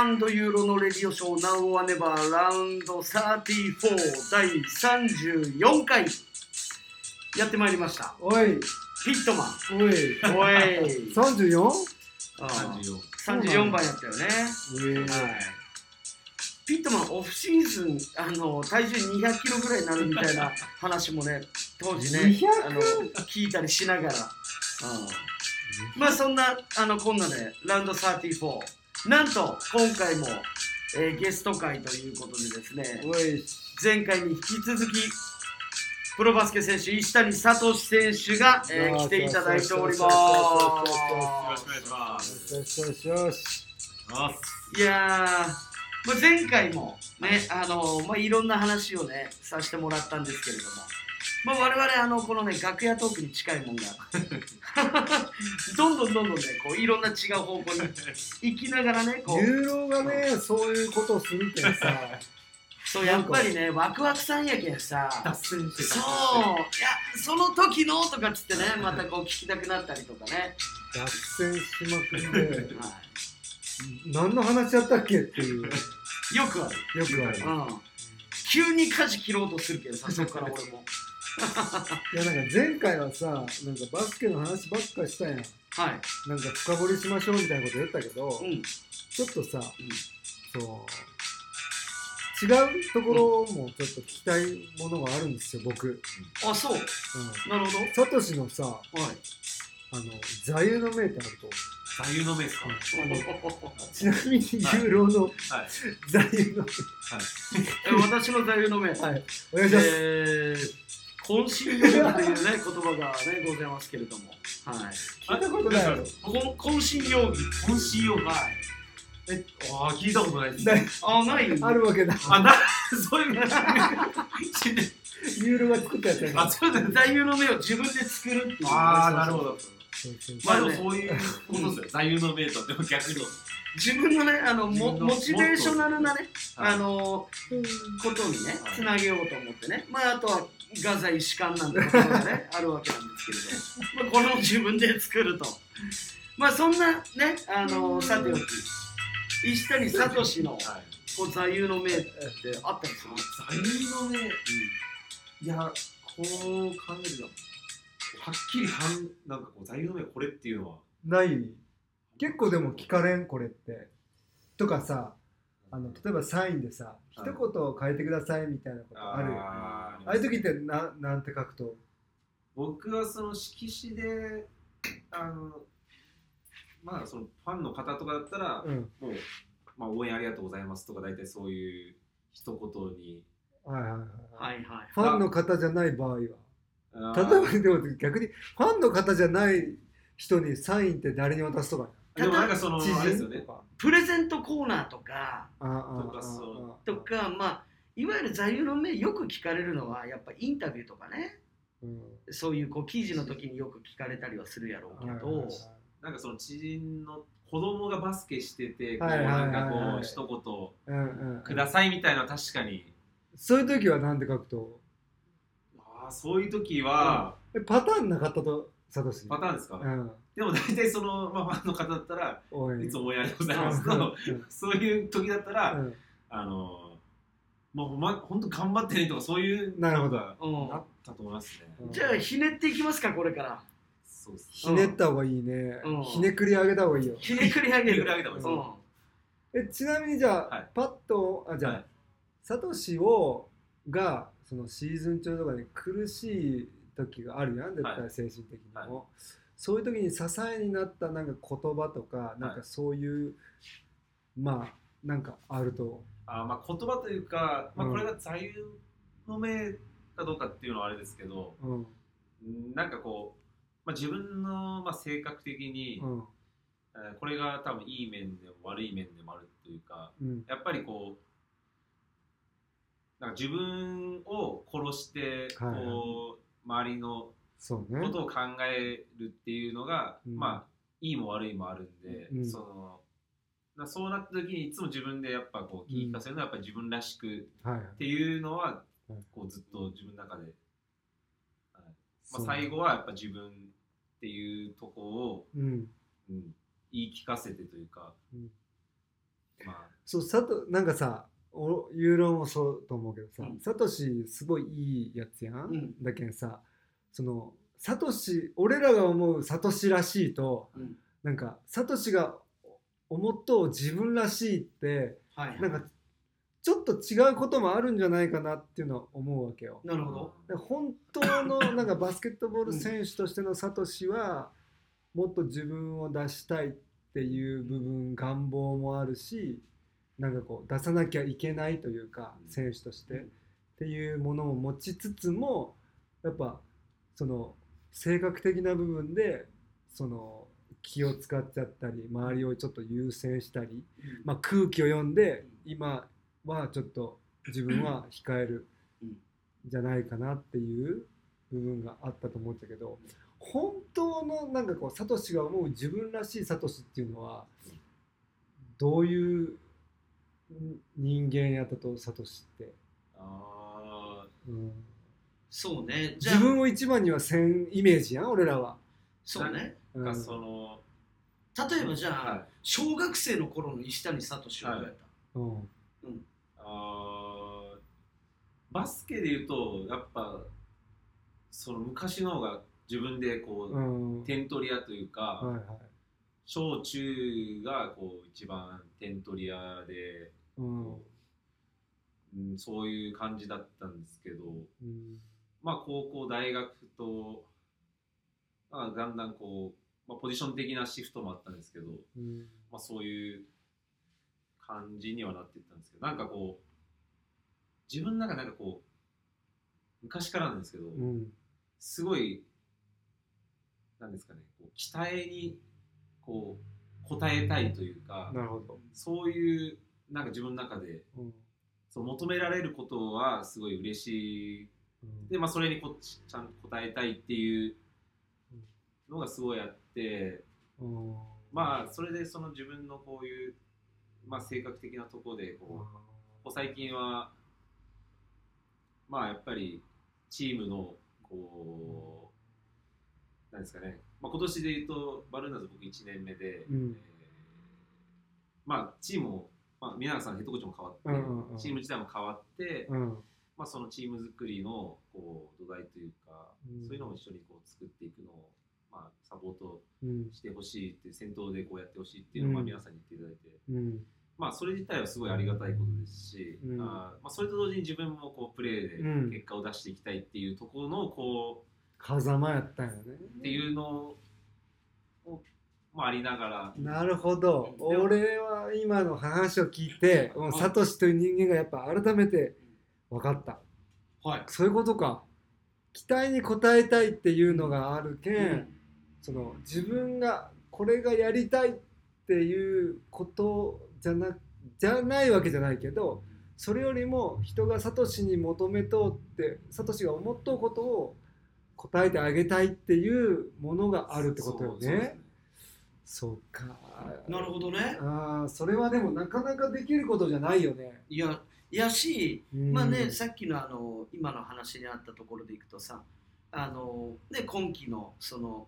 平ユーロのレディオショー Now or Never ラウンド34第34回。やってまいりました。おい。ピットマン。おい。おい。34? あー34 34番やったよね。えはい。ピットマンオフシーズンあの体重200キロぐらいになるみたいな 話もね当時ね200あの聞いたりしながら、うんまあそんなあのこんなでラウンド34なんと今回も、えーゲスト会ということでですねおい前回に引き続きプロバスケ選手石谷聡選手が、えー来ていただいておりまよろしくお願いします。よしよしよしますすいやー、まあ、前回もねあの、まあ、いろんな話をねさせてもらったんですけれどもまあ、我々あのこのね楽屋トークに近いもんが どんどんどんどんねこういろんな違う方向に行きながらねこう。がねそういうことをするけんさ。そうやっぱりねワクワクさんやけんさそういやその時のとかっつってねまたこう聞きたくなったりとかね、脱線しまくっては何の話やったっけっていう。よい、よくある、くある。うん、急に舵切ろうとするけどさそこから俺もいやなんか前回はさなんかバスケの話ばっかしたやん。はい。なんか深掘りしましょうみたいなこと言ったけど、うん。ちょっとさ、そう違うところもちょっと聞きたいものがあるんですよ僕、あそう。うん、なるほど。サトシのさはい。あの座右の銘ってあると座右の銘ですか？ちなみにユーロのはい。座右のえ私の座右の銘、銘。はい。お願いします、えー、渾身用義というね言葉がねございますけれども。はい。聞いたことない。やろこ渾身用義渾身用はい。えああ聞いたことないですない。あない。あるわけだあなそうい。うユーロが作ったやつやからあそうだね座右の銘を自分で作るっていうああなるほど。まあでもそういうことですよ。座右の銘とでも逆に。自分のねあのモモチベーショナルなねはいあのことにねはいつなげようと思ってね。まああとはガザ石棺なんてことがね あるわけなんですけれど、まあ、これを自分で作ると。まあそんなねあのさておき。石谷聡のはいこう座右の銘ってあったりす？る座右の銘。いやこう考えるとはっきりはんなんかこう座右の銘これっていうのは。ない。結構でも聞かれん？これって。とかさあの例えばサインでさ一はい言変えてくださいみたいなことあるよあああいう時ってななんて書くと？僕はその色紙であのまあそのファンの方とかだったら、うん。もう、まあ、応援ありがとうございますとか大体そういう一言に。はいはいはい、はい。はいファンの方じゃない場合は。あ例ーえばでも逆にファンの方じゃない人にサインって誰に渡すとかでもなんかその知あれですよね。人とか。プレゼントコーナーとか。ああとかそとかまあいわゆる座右の銘よく聞かれるのはやっぱインタビューとかね。うん。そういうこう記事の時によく聞かれたりはするやろうけど、なんかその知人の子供がバスケしててこうなんかこう一言うんうんくださいみたいな確かに。そういう時は何て書くと？あーそういう時はえパターンなかったと？サトシ。パターンですか、うん。でも大体その、まあ、ファンの方だったらいつも応援ありがとうございますうん。とそういう時だったら、うん。あのもうま本当頑張ってねとかそういうなるほど。なったと思いますね。うん。じゃあひねっていきますかこれから。そうです。ひねった方がいいね、うん。ひねくり上げた方がいいよ。ひねくり上げる。ひねくり上げた方がいいうん。えちなみにじゃあ、はい。パッとあじゃあ、はい。サトシをがそのシーズン中とかで苦しい時があるやん絶対はい。精神的にも、はそういう時に支えになったなんか言葉とかなんかそういう、まあなんかあると。あまあ言葉というか、まあ、うん。これが座右の銘かどうかっていうのはあれですけど、うん。うんなんかこう、まあ、自分の、まあ、性格的に、うん。えーこれが多分いい面でも悪い面でもあるというかうん。やっぱりこうなんか自分を殺してこう、はい。はい周りのことを考えるっていうのが、うん。まあいいも悪いもあるんで、うん。そのなそうなった時にいつも自分でやっぱこう聞かせるのはやっぱり自分らしくっていうのははい。こうずっと自分の中で、はい。まあ、最後はやっぱ自分っていうとこを、うん。うん、言い聞かせてというか、まそうサトなんかさおユーロもそうと思うけどさ、うん。サトシすごいいいやつやん、うん。だけんさそのサトシ俺らが思うサトシらしいとうん。なんかサトシが思っとう自分らしいってはいはい。なんかちょっと違うこともあるんじゃないかなっていうのは思うわけよ。なるほど。で本当の なんかバスケットボール選手としてのサトシはもっと自分を出したいっていう部分願望もあるしなんかこう出さなきゃいけないというか選手として。っていうものを持ちつつもやっぱその性格的な部分でその気を使っちゃったり周りをちょっと優先したり、まあ、空気を読んで今はちょっと自分は控えるうん。じゃないかなっていう部分があったと思ったけど本当のなんかこうサトシが思う自分らしいサトシっていうのはどういうん人間やったとサトシって、ああうん。そうね。じゃあ。自分を一番にはせんイメージやん俺らは。そうね。うん。その、例えばじゃあ、はい。小学生の頃の石谷聡はどうやった、うん。あー。バスケで言うとやっぱその昔の方が自分でこう、うん。点取り屋というか、はいはい。小中がこう一番点取り屋で、うんうん、そういう感じだったんですけどうんまあ高校大学と、まあ、だんだんこう、まあ、ポジション的なシフトもあったんですけど、うんまあ、そういう感じにはなっていったんですけどなんかこう自分の中でなんかこう昔からなんですけど、うんすごいなんですかねこう期待にこう応えたいというか。そういうなんか自分の中でうん。そう求められることはすごい嬉しい。うん。で、まあ、それにこちちゃんと応えたいっていうのがすごいあってうん。まあそれでその自分のこういう、まあ、性格的なところでこうここ最近はまあやっぱりチームのこうなんですかね、まあ、今年で言うとバルーナーズ僕1年目で、うん。えーまあチームも、まあ、宮永さんヘッドコーチも変わって、うんうんうん。チーム自体も変わって、うん。まあ、そのチーム作りのこう土台というか、うん。そういうのを一緒にこう作っていくのを、まあ、サポートうんしてほしいって先頭でこうやってほしいっていうのを、皆さんに言っていただいて、うん。まあ、それ自体はすごいありがたいことですし、うん。あーまあ、それと同時に自分もこうプレーでうん。結果を出していきたいっていうところのこ風間やったんよね。うっていうのを、まあ、ありながら、なるほど。俺は今の話を聞いてもうサトシという人間がやっぱ改めて分かった。はい、そういうことか。期待に応えたいっていうのがあるけん、うん。その自分がこれがやりたいっていうことじゃなじゃないわけじゃないけどそれよりも人がサトシに求めとうってサトシが思っとうことを答えてあげたいっていうものがあるってことよね。そうか。なるほどねああそれはでもなかなかできることじゃないよね。いややしうんまあね、さっきのあの今の話にあったところでいくとさあの、ね、今期のその、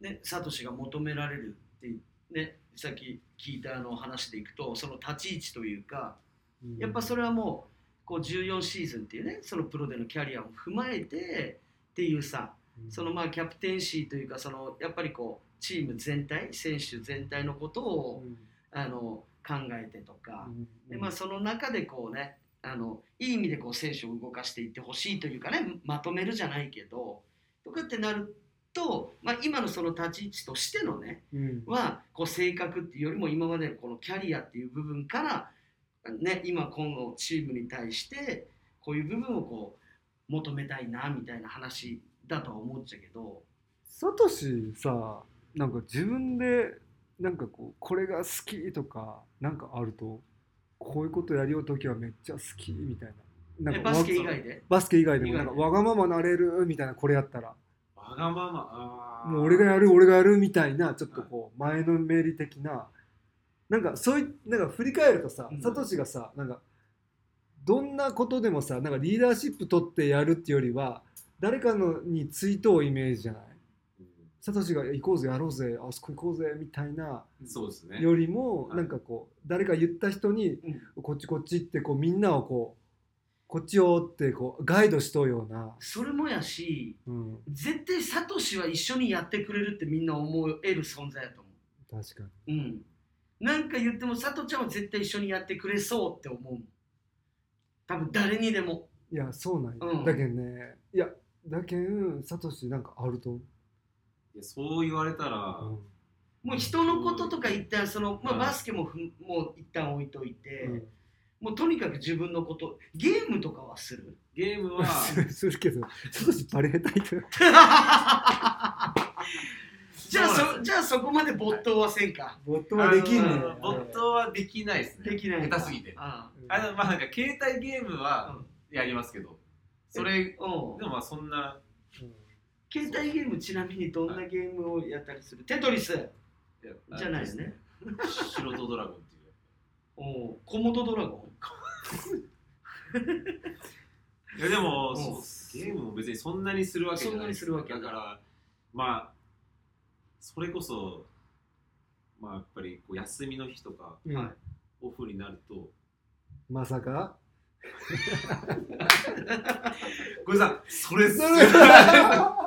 ね、サトシが求められるって、ね、さっき聞いたあの話でいくとその立ち位置というかうんやっぱそれはもうこう14シーズンっていうねそのプロでのキャリアを踏まえてっていうさそのまあキャプテンシーというかそのやっぱりこうチーム全体選手全体のことをうん。あの考えてとか。うん。でまあ、その中でこうねあのいい意味でこう選手を動かしていってほしいというかねまとめるじゃないけどとかってなると、まあ、今のその立ち位置としてのねうん。はこう性格っていうよりも今までのこのキャリアっていう部分から、ね、今今後チームに対してこういう部分をこう求めたいなみたいな話だとは思っちゃうけど。サトシさなんか自分でなんかこうこれが好きとかなんかあるとこういうことやりようときはめっちゃ好きみたいな。なんかえバスケ以わ外でバスケ以外でもなんかわがままなれるみたいなこれやったら。わがまま？もう俺がやる俺がやるみたいなちょっとこう前のめり的な。なんかそういなんか振り返るとさうん。サトシがさなんかどんなことでもさなんかリーダーシップ取ってやるっていうよりは誰かのについとうイメージじゃない？うんサトシが行こうぜやろうぜあそこ行こうぜみたいなそうですね。よりもはい。なんかこう誰か言った人にうん。こっちこっちってこうみんなをこうこっちよってこうガイドしとうような、それもやしうん、絶対サトシは一緒にやってくれるってみんな思える存在だと思確かに。ううん。なんか言ってもサトちゃんは絶対一緒にやってくれそうって思う多分誰にでも。いやそうなんや、うん。だけんねいやだけんサトシなんかあると思いやそう言われたら、う、うん。もう人のこととか一旦その、まあ、はいバスケもふんもう一旦置いといて、うん。もうとにかく自分のことゲームとかはする？ゲームは するけどサトシバレータイトルじゃあそじゃあそこまで没頭はせんか？ボットはできんねん。あの没頭はできないですね。できない下手すぎて。ああ。のまあなんか携帯ゲームあはうん。やりますけど。それでうん。もまあそんなうん携帯ゲームちなみにどんなゲームをやったりする？テトリス。じゃないですね。素人ドラゴンっていう おう。コモドドラゴいやでもゲームも別にそんなにするわけじゃない。そんなにするわけだからまあそれこそまあやっぱりこう休みの日とかうん。はいオフになると。まさか？ごめんなさい。それそれ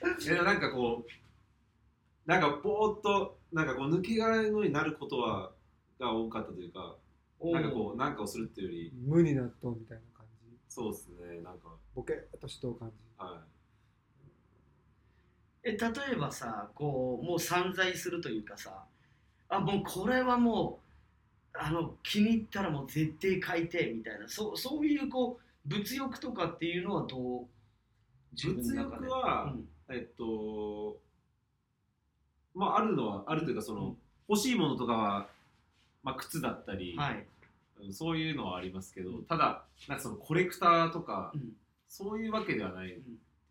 いやなんかこうなんかぼーっとなんかこう抜け殻のようになることはが多かったというかンなんかこうなんかをするっていうより無になっとうみたいな感じ。そうですねなんか。ボケっとしとう感じ。はえ例えばさこうもう散財するというかさあもうこれはもうあの気に入ったらもう絶対買いてえみたいなそうそういうこう物欲とかっていうのはどうい物欲は、えっとまああるのはあるというかその、うん。欲しいものとかは、まあ、靴だったり、うんはい、うんそういうのはありますけどただなんかそのコレクターとか、うん。そういうわけではないで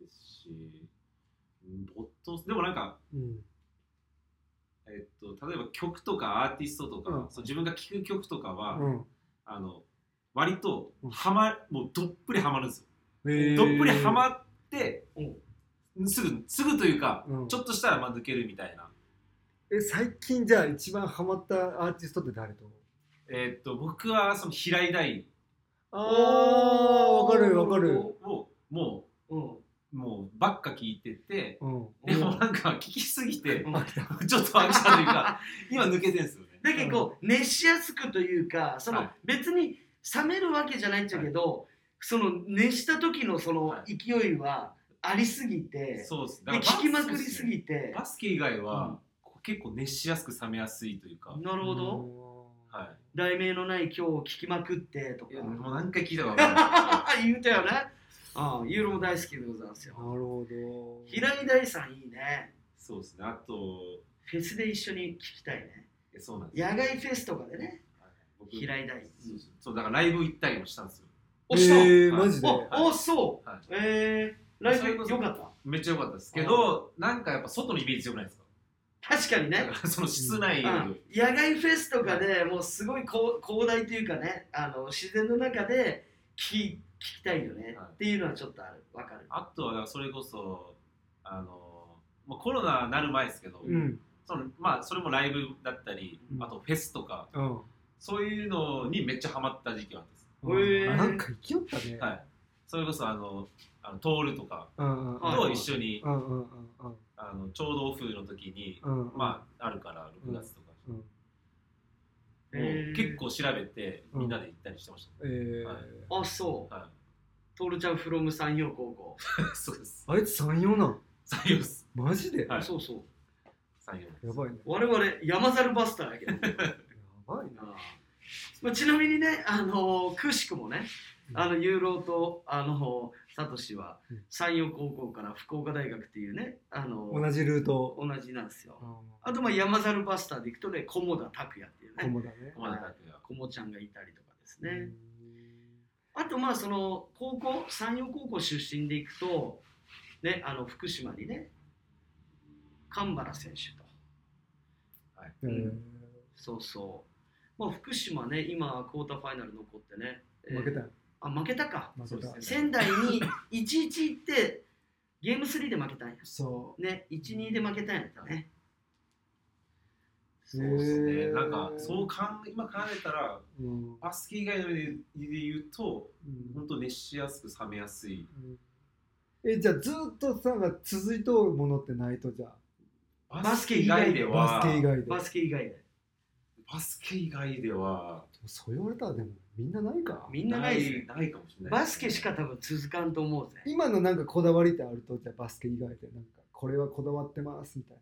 すし、うん、でもなんかうん。えっと、例えば曲とかアーティストとか、うん。そう自分が聴く曲とかは、うん。あの割とうん。はま、もうどっぷりはまるんですよ。えー。どっぷりはまってうんすぐすぐというか、うん。ちょっとしたらまあ抜けるみたいな。え最近じゃあ一番ハマったアーティストって誰とえっと僕はその平井大。ああわかるわかる。をもうん。うもうばっか聞いてて、うん。でもなんか聞きすぎてうん。飽きたちょっと飽きたというか。今抜けてんすよね。だけどこう熱しやすくというかそのはい。別に冷めるわけじゃないんだけど、その熱した時のそのは勢いはありすぎて、そうです。で聞きまくりすぎて。バスケ以外は、結構熱しやすく冷めやすいというか、なるほど、どは題名のない今日を聞きまくってとか。い。いやもう何回聞いたか分かんない。言うたよねああユーロも大好きでございますよ。なるほど。平井大さんいいね。そうですね。あと、フェスで一緒に聞きたいね。えそうなんです。よ野外フェスとかでね。はい。僕平井大。そうそうそうだからライブ行ったりもしたんですよ。おした、えー、はい。マジで。おおそう、はい。えー、ライブそれこそよかった？めっちゃ良かったですけど、なんかやっぱ外のイメージ強くないですか？確かにね。その室内。ようん。り、野外フェスとかでもうすごい広広大というかねあの自然の中で聞聞きたいよね、はい。っていうのはちょっとある。わかる。あとはそれこそ、あの、もうコロナなる前ですけど、うん。そのまあそれもライブだったり、うん。あとフェスとか、うん。そういうのにめっちゃハマった時期があったんです。へー。なんか生きよったね、はい。それこそあの、あのトールとかと一緒に、あのちょうどオフの時に、まああるから6月とか、結構調べてうん。みんなで行ったりしてました、えー。はい。あそう。はトールちゃんフロム山陽高校、い そうです。あいつ三様なん？採用です。マジで、はい。そうそう。採用です。やばいね。我々山猿バスターやけど。やばいな。まあ、ちなみにね、あのくしくもね、あのユーロとあのサトシはうん。山陽高校から福岡大学っていうね、あの同じルート。同じなんですよ。ああとまあ山猿バスターで行くとね、菰田拓也っていうね、コモだね。駒田拓也。菰ちゃんがいたりとかですね。あとまあその高校、山陽高校出身で行くと、ね、あの福島にね、神原選手と。うん。えそうそう。まあ、福島ね、今、クォーターファイナル残ってね。ー負けた。よあ、負けたか。負けた。仙台に1-1行って、ゲーム3で負けたんや。そね12で負けたんやったね。うそうですね。なんかそうかん今考えたらうん。バスケ以外のでで言うとうん。本当熱しやすく冷めやすい。えじゃあずっとさが続いとうものってないとじゃあ？バスケ以外では。バスケ以外で。バスケ以外で。バスケ以外ではそう言われたらでもみんなないか。みんなない。ですねないかもしれない。バスケしか多分続かんと思うぜ。今のなんかこだわりってあるとじゃあバスケ以外でなんかこれはこだわってますみたい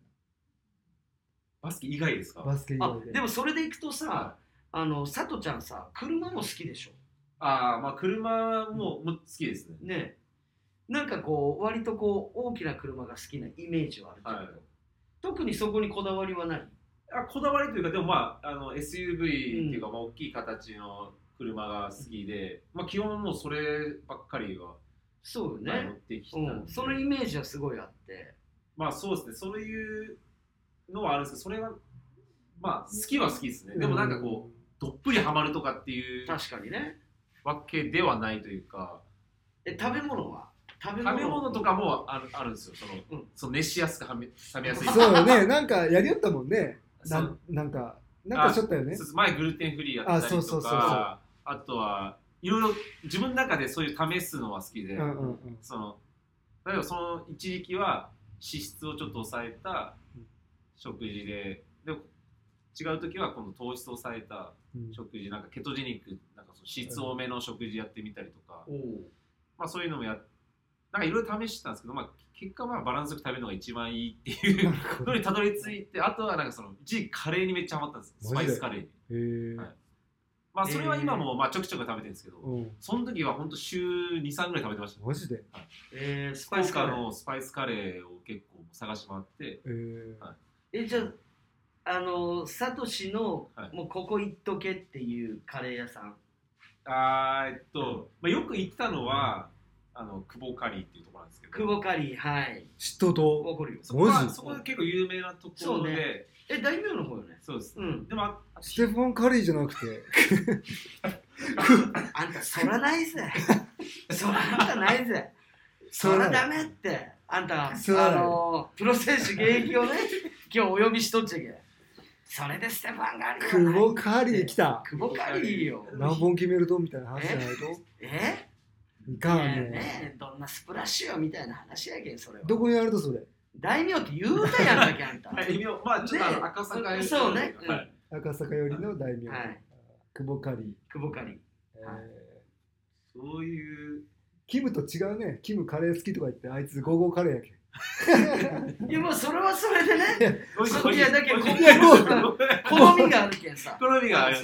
バスケ以外ですか？なバスケ以あ外で。でもそれでいくとさはあの佐藤ちゃんさ車も好きでしょ？ああまあ車も,、も好きですね。ね。なんかこう割とこう大きな車が好きなイメージはあるけど、はい。特にそこにこだわりはない？あこだわりというかでもまああの SUV っていうか、まあ、大きい形の車が好きで、まあ基本もうそればっかりは、そうよはい乗ねっ、てきたうん。そのイメージはすごいあって。まあそうですね。そういうのはあるんですけどそれはまあ好きは好きですね、でもなんかこうどっぷりハマるとかっていう確かにね。わけではないというか。え食べ物は？食べ食べ物とかもあるあるんですよ。その,、うん。その熱しやすくはめ冷めやすい。そうよね。なんかやりよったもんねななんかなんかしょったよね。前グルテンフリーやったりとかあそうそうそうそう。あとはいろいろ自分の中でそういう試すのは好きで、うんうんうん。その例えばその一時期は脂質をちょっと抑えた食事でで違う時はこの糖質を抑えたうん。食事なんかケトジニックなんかその脂質多めの食事やってみたりとか、おう。まあそういうのもやなんかいろいろ試してたんですけど、まあ、結果まあバランスよく食べるのが一番いいっていうのにたどり着いてあとはなんかその一時期カレーにめっちゃハマったんですスパイスカレーに。へえはい。まあそれは今もまあちょくちょく食べてるんですけど、うん。その時は本当週23ぐらい食べてましたマジで？えー、ススパイスカパイスカレーのスパイスカレーを結構探し回って。えー。はえじゃああのサトシの、はい。もうここ行っとけっていうカレー屋さん？あーえっと、まあ、よく行ってたのはあの久保カリーっていうところなんですけど。久保カリーはい。知っとわかるよ。そこはそこは結構有名なところで。そうね。え大名の方よね？そうです、うん。でもあステファン・カリーじゃなくて。あんたそらないぜ。そらあんたないぜ。そそららダメって。あんたあのプロ選手現役をね 今日お呼びしとっちゃけそれでステファン・ガリーは久保カリー来た。久保カリーよ。何本決めると？みたいな話じゃないと？え？いかんねえねどんなスプラッシュよみたいな話やけんそれは。どこにあるとそれ？大名って言うたやんだけあ。んたはい、まあちょっとあのね赤坂よりそうねうん。はい、赤坂寄りの大名、はい。久保カリー、久保カリーえーはい。そういう。キムと違うね。キムカレー好きとか言ってあいつゴーゴーカレーやけん。いやもうそれはそれでね。おいやだけど好みがあるけんさ。好みがある。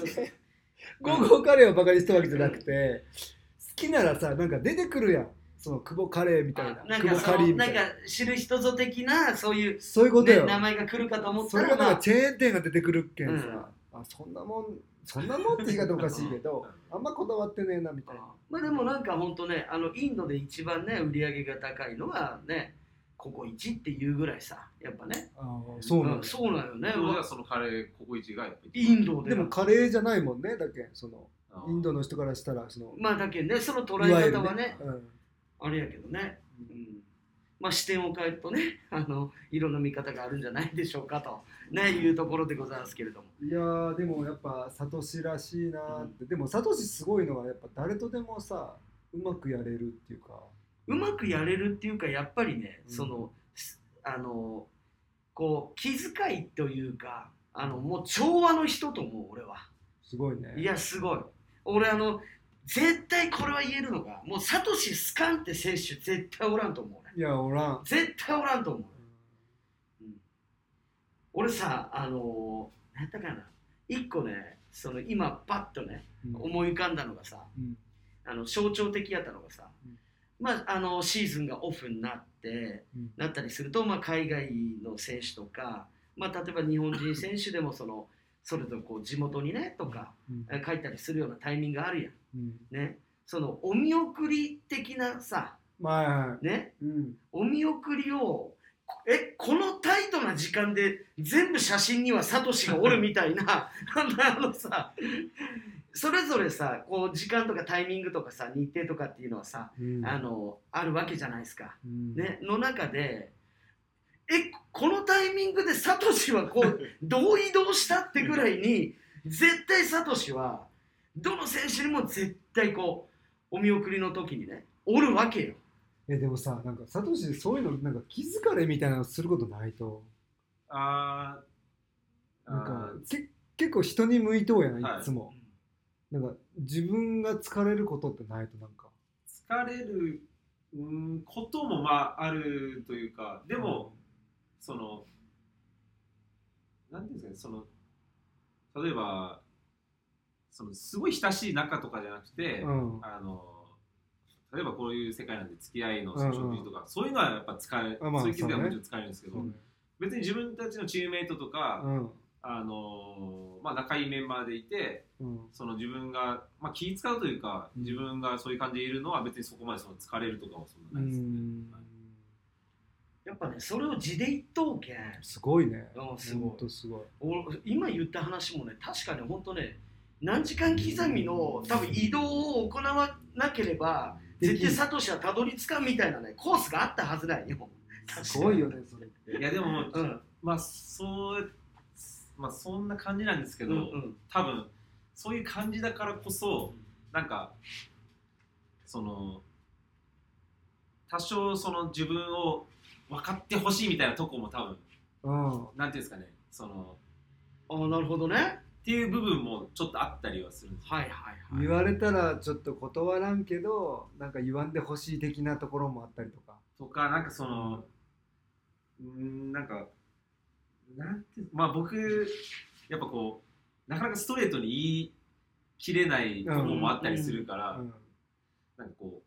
ゴーゴーカレーをバカにしたわけじゃなくて好きならさなんか出てくるやん。その久保カレーみたいな。あなん久保かそのカリーみたいな。なんか知る人ぞ的なそういう、そういうことね、よ、名前が来るかと思っそたら、まあれがなんか、チェーン店が出てくるっけんさ、うん。あそんなもんそんなもんって言い方おかしいけどあんまこだわってねえなみたいな。まあでもなんか本当ねあのインドで一番ね売り上げが高いのはねここ1っていうぐらいさやっぱね。あーそうなんだそうなんよね。そうだそのカレーココイチがやっぱりインドででもカレーじゃないもんねだけん。そのインドの人からしたらそのまあだけどねその捉え方はねうん。あれやけどね、うん、まあ視点を変えるとね あのいろんな見方があるんじゃないでしょうかとねいうところでございますけれども。いやーでもやっぱサトシらしいなーって、でもサトシすごいのはやっぱ誰とでもさうまくやれるっていうか。うまくやれるっていうかやっぱりね、うん。そのすあのこう気遣いというかあのもう調和の人と思う俺は。すごいね。いやすごい俺あの絶対これは言えるのがもうサトシスカンって選手絶対おらんと思う俺いやおらん。絶対おらんと思う。俺さあの何やったかな。一個ねその今パッとねうん。思い浮かんだのがさ、うん。あの象徴的やったのがさ、うん。まああのシーズンがオフになって、うん。なったりすると、まあ、海外の選手とか、まあ、例えば日本人選手でもそのそれぞれこう地元にねとかうん。え書いたりするようなタイミングがあるやうん。んね。そのお見送り的なさまあはいねうんお見送りをえこのタイトな時間で全部写真にはサトシがおるみたいなあの あのさそれぞれさこう時間とかタイミングとかさ日程とかっていうのはさ、うん。あのあるわけじゃないですか。うん。ね、の中でえこのタイミングでサトシはこうどう移動したってぐらいに絶対サトシはどの選手にも絶対こうお見送りの時にねおるわけよ。えでもさなんかサトシそういうのなんか気づかれみたいなのすることないと？あーなんかけ結構人に向いとうやないはい。いつも、なんか自分が疲れることってないとなんか。疲れるうんこともまああるというか。でも、そのなんていうんですかねその例えばそのすごい親しい仲とかじゃなくて、うん。あの例えばこういう世界なんで付き合いの食事とか、そういうのはやっぱ使え、あまあそういう気づきはもちろん使えるんですけど、ね。別に自分たちのチームメイトとか、うん。あのまあ、仲いいメンバーでいてうん。その自分が、まあ、気使うというか、うん。自分がそういう感じでいるのは別にそこまでその疲れるとかはそんうなないですね。ん。はいやっぱねそれを地で言っとうけんすごいね。うんすごい。ほんとすごい。お今言った話もね確かに本当ね何時間刻みの多分移動を行わなければ絶対サトシはたどり着かんみたいなねコースがあったはずなんよ。すごいよねそれ。いやでも、うん。まあそうまあそんな感じなんですけど、うんうん。多分そういう感じだからこそなんかその多少その自分を分かってほしいみたいなとこも多分うん。なんていうんですかね。そのああなるほどね。っていう部分もちょっとあったりはするんですよ。はいはいはい。言われたらちょっと断らんけどなんか言わんでほしい的なところもあったりとか。とかなんかそのうーんなんかなんてまあ僕やっぱこうなかなかストレートに言い切れないところもあったりするから、うん。なんかこう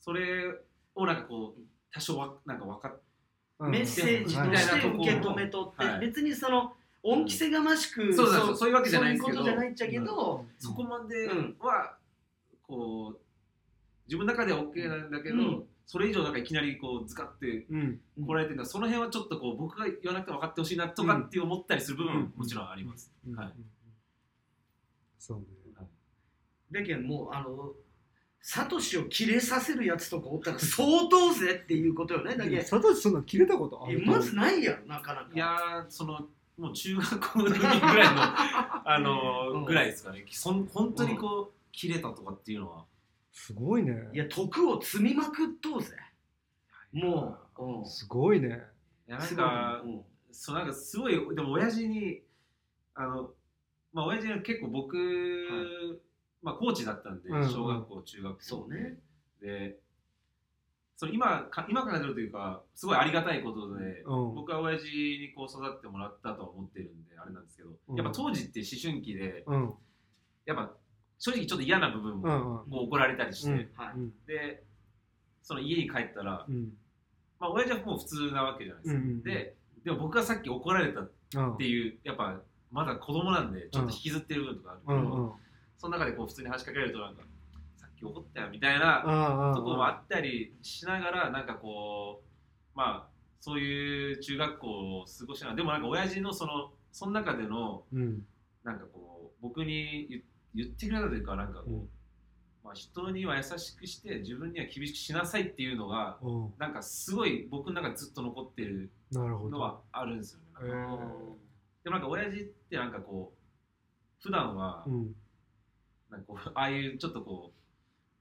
それをなんかこう多少わなんか分かメッセージとして受け止めとって、はい別にその恩着せがましく、そうそうそうそういうわけじゃないんですけどそういうことじゃないっちゃけど、そこまでうんはこう自分の中では OK なんだけど、うんそれ以上なんかいきなりこうズカってうん来られてるのはその辺はちょっとこう僕が言わなくても分かってほしいなとかって思ったりする部分ももちろんあります。うんはいそうねだけどもうあのサトシをキレさせるやつとかおったら相当ぜっていうことよね。だけサトシそんな切れたことあるまずないやろなかなか。いやーそのもう中学校の時ぐらいの あのうん。ぐらいですかね。そん本当にこう切れたとかっていうのは。すごいね。いや徳を積みまくっとうぜ。もう、うん、すごいね。いやなんかうん。そうなんかすごいでも親父にあのまあ親父は結構僕、まあコーチだったんでうんうん。小学校中学校そうね。でその今か今から出るというかすごいありがたいことで、うん。僕は親父にこう育ってもらったとは思ってるんであれなんですけど、うん。やっぱ当時って思春期でうん。やっぱ正直ちょっと嫌な部分も、うんうん。こう怒られたりして、うん。はい。うん。でその家に帰ったら、うん。まあ親父はもう普通なわけじゃないですか、うんうんうん。ででも僕がさっき怒られたっうんていうやっぱまだ子供なんでちょっと引きずってる部分とかあるけど、うんうんその中でこう普通に話しかけられるとなんかさっき怒ったよみたいなとこもあったりしながらなんかこうまあそういう中学校を過ごしながらでもなんか親父のそのその中でのうん。なんかこう僕に言言ってくれたというかなんかこう、うん。まあ、人には優しくして自分には厳しくしなさいっていうのがうん。なんかすごい僕の中でずっと残ってるのはあるんですよね。なんかえー。でもなんか親父ってなんかこう普段はうんなんかこうああいうちょっとこう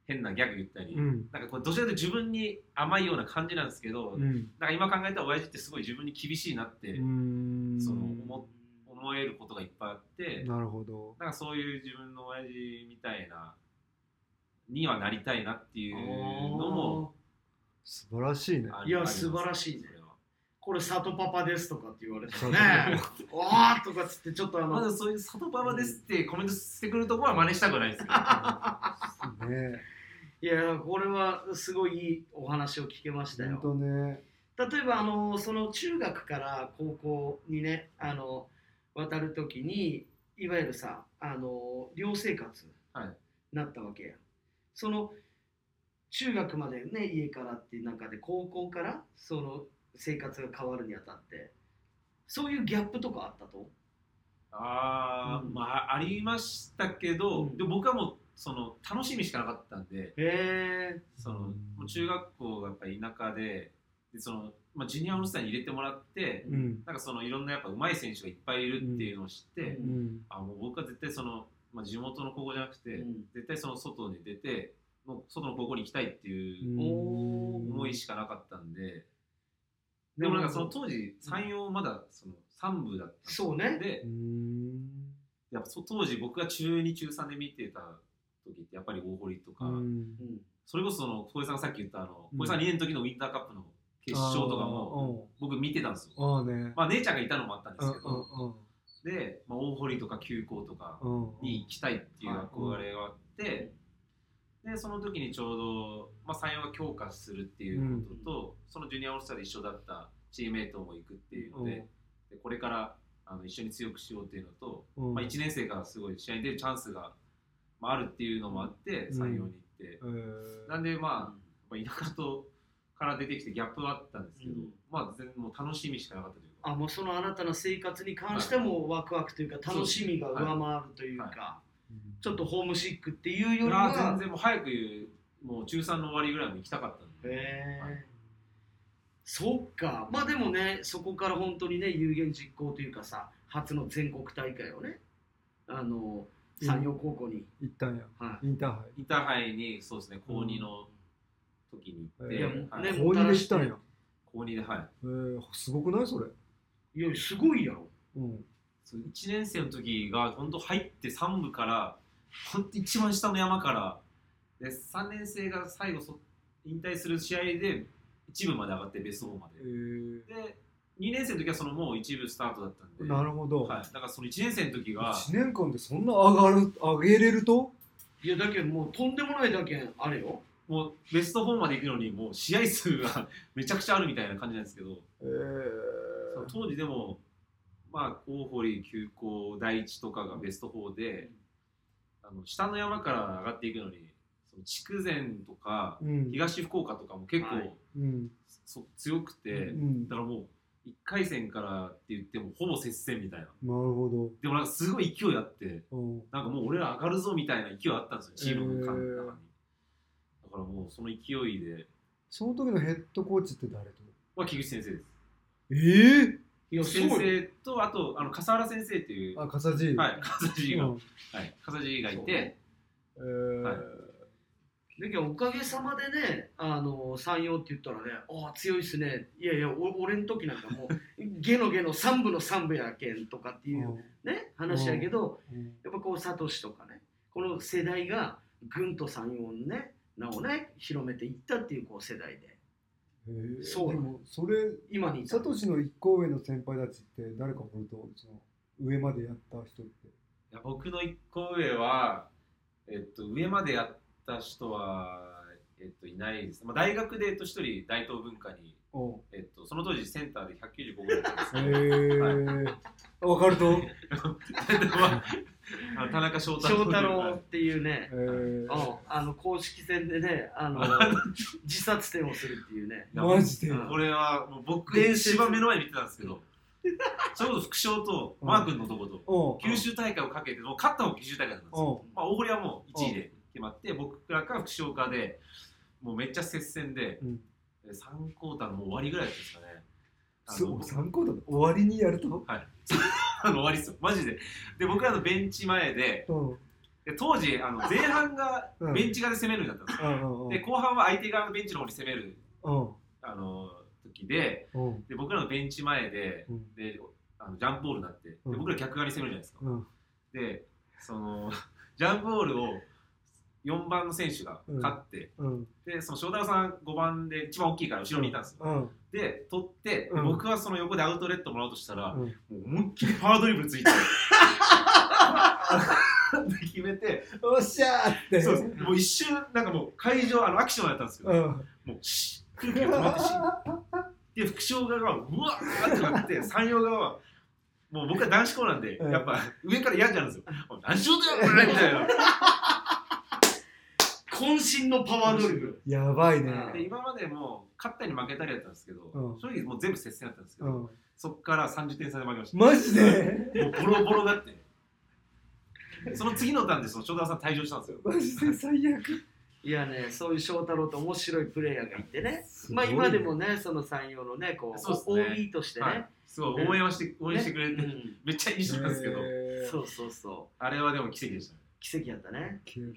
変なギャグ言ったり、うん。なんかこうどちらかというと自分に甘いような感じなんですけど、うん。なんか今考えたら親父ってすごい自分に厳しいなってうん。その思思えることがいっぱいあって、なるほど。なんかそういう自分の親父みたいなにはなりたいなっていうのも素晴らしいね。あいや素晴らしいねこれ里パパですとかって言われてね。わーとかっつってちょっとあの、まずそういう里パパですってコメントしてくるところは真似したくないですけどね。いやこれはすごいいいお話を聞けましたよ。本当ね。例えばあのその中学から高校にねあの渡る時にいわゆるさあの寮生活なったわけや、その中学までね家からっていう中で高校からその生活が変わるにあたって。そういうギャップとかあったと？うん。まあありましたけど、うん。でも僕はもうその楽しみしかなかったんでそのもう中学校がやっぱり田舎ででその、まあ、ジュニアオールスターに入れてもらって、うん。なんかそのいろんなやっぱ上手い選手がいっぱいいるっていうのを知って、あもう僕は絶対その、まあ、地元の高校じゃなくて、うん。絶対その外に出ての外の高校に行きたいっていう思いしかなかったんで、でもなんかその当時山陽まだその3部だったんですそうね。でうん。やっぱそ当時僕が中2中3で見てた時ってやっぱり大堀とか、それこそその小江さんがさっき言ったあのうん。小江さん2年の時のウィンターカップの決勝とかも僕見てたんですよ。ああね。まあ姉ちゃんがいたのもあったんでうんすけど、で、まあ、大堀とか急行とかに行きたいっていう憧れがあって、でその時にちょうど、まあ、山陽が強化するっていうことと、そのジュニアオールスターで一緒だったチームメイトも行くっていうので,、でこれからあの一緒に強くしようっていうのと、う。んまあ、1年生がすごい試合に出るチャンスが、まあ、あるっていうのもあってうん。山陽に行って、えー。なんでまあやっぱ田舎とから出てきてギャップはあったんですけど、うん。まあ全もう楽しみしかなかったというか。あもうそのあなたの生活に関してもワクワクというか楽しみが上回るというか、ちょっとホームシックっていうよりは全然もう早くもう中3の終わりぐらいも行きたかったんで、へえ、はい。そっか。まあでもねそこから本当にね有言実行というかさ初の全国大会をねあの山陽高校に、行ったんや。はい。インターハイ。ンターハイにそうですね高2の時に行って、いやはい。高2でしたんや。高2ではい。えーすごくないそれ？いやすごいやろ。うん。そう1年生の時が本当入って3部から本当一番下の山からで3年生が最後そ引退する試合で1部まで上がってベスト4まえでー。で2年生の時はそのもう1部スタートだったんで。なるほど。はい、だからその1年生の時が1年間でそんな上がる上げれると？いやだけどもうとんでもないだけあれよ。もうベスト4まで行くのにもう試合数が めちゃくちゃあるみたいな感じなんですけど、えその当時でもまあ大堀急行第一とかがベスト4で、あの下の山から上がっていくのにその筑前とかうん。東福岡とかも結構、はい。うん。そ強くて、うんだからもう1回戦からって言ってもほぼ接戦みたいな。なるほど。でもなんかすごい勢いあってうん。なんかもう俺ら上がるぞみたいな勢いあったんですよチームの中に、へー。だからもうその勢いで。その時のヘッドコーチって誰と？は菊池先生です。ええいや先生とあとあの笠原先生っていうあ笠地はい笠地が、うん。はい笠地がいて。えーはい。だけどおかげさまでねあの山陽って言ったらねああ強いっすね。いやいやお俺の時なんかもう ゲのゲの三部の三部やけんとかっていうね話やけどうん。やっぱこうサトシとかねこの世代がぐんと山陽のね名をね広めていったっていうこう世代で。えーそうでもそれ今にサトシの一個上の先輩たちって誰か掘るとその上までやった人って。いや僕の一個上は、えっと、上までやった人は、えっと、いないです、まあ、大学で、えっと、一人大東文化に、おえっと、その当時センターで195ぐらいだったんへですえー、わかると 田中翔太郎。翔太郎っていうね。えー、うん。あの公式戦でねあの 自殺点をするっていうね。マジで？うん。これはもう僕一番目の前に見てたんですけど。それこそ副将とマー君のとこと九州大会をかけてもう勝ったのが九州大会だったんですよ。まあ、大堀はもう1位で決まって、僕らか副将かで、もうめっちゃ接戦で、うん。で3クォーターのもう終わりぐらいですかね。そう参考だ終わりにやると？はい。あの終わりですよ、マジで。で、僕らのベンチ前で、うんで当時、あの前半がうん。ベンチ側で攻めるようになったんですよ。うんうんで、後半は相手側のベンチの方に攻めるうん。あの時でうん。で、僕らのベンチ前で、うん。であのジャンプボールになって、でうん。僕ら逆側に攻めるじゃないですか。うん。で、その、ジャンプボールを4番の選手が勝って、うん。でその翔太郎さん5番で一番大きいから後ろにいたんですよ、うんで取って、でうん。僕はその横でアウトレットもらおうとしたら、うん。もう思いっきりパワードリブルついて で決めておっしゃーって。そうです。もう一瞬なんかもう会場あのアクションやったんですけど、うん。もうシッ空気が止まってしで副将側がうわーってなって山陽側はもう僕は男子校なんで、うん。やっぱ上から嫌になるんですよ。もう何しようだよ、これみたいな。渾身のパワードリブ。ルやばいね。うん。で今までも勝ったり負けたりやったんですけど、うん。正直もう全部接戦だったんですけど、うん。そっから30点差で負けました。マジで？もうボロボロだって。その次のターンでその翔太郎さん退場したんですよ。マジで？最悪。いやねそういう翔太郎って面白いプレイヤーがいてね。まあ今でもねその山陽のねこうそうね。OB としてね、はい、すごい応援はして、応援してくれて、めっちゃいい人なんですけど、えー。そうそうそう。あれはでも奇跡でしたね。奇跡やったね、いける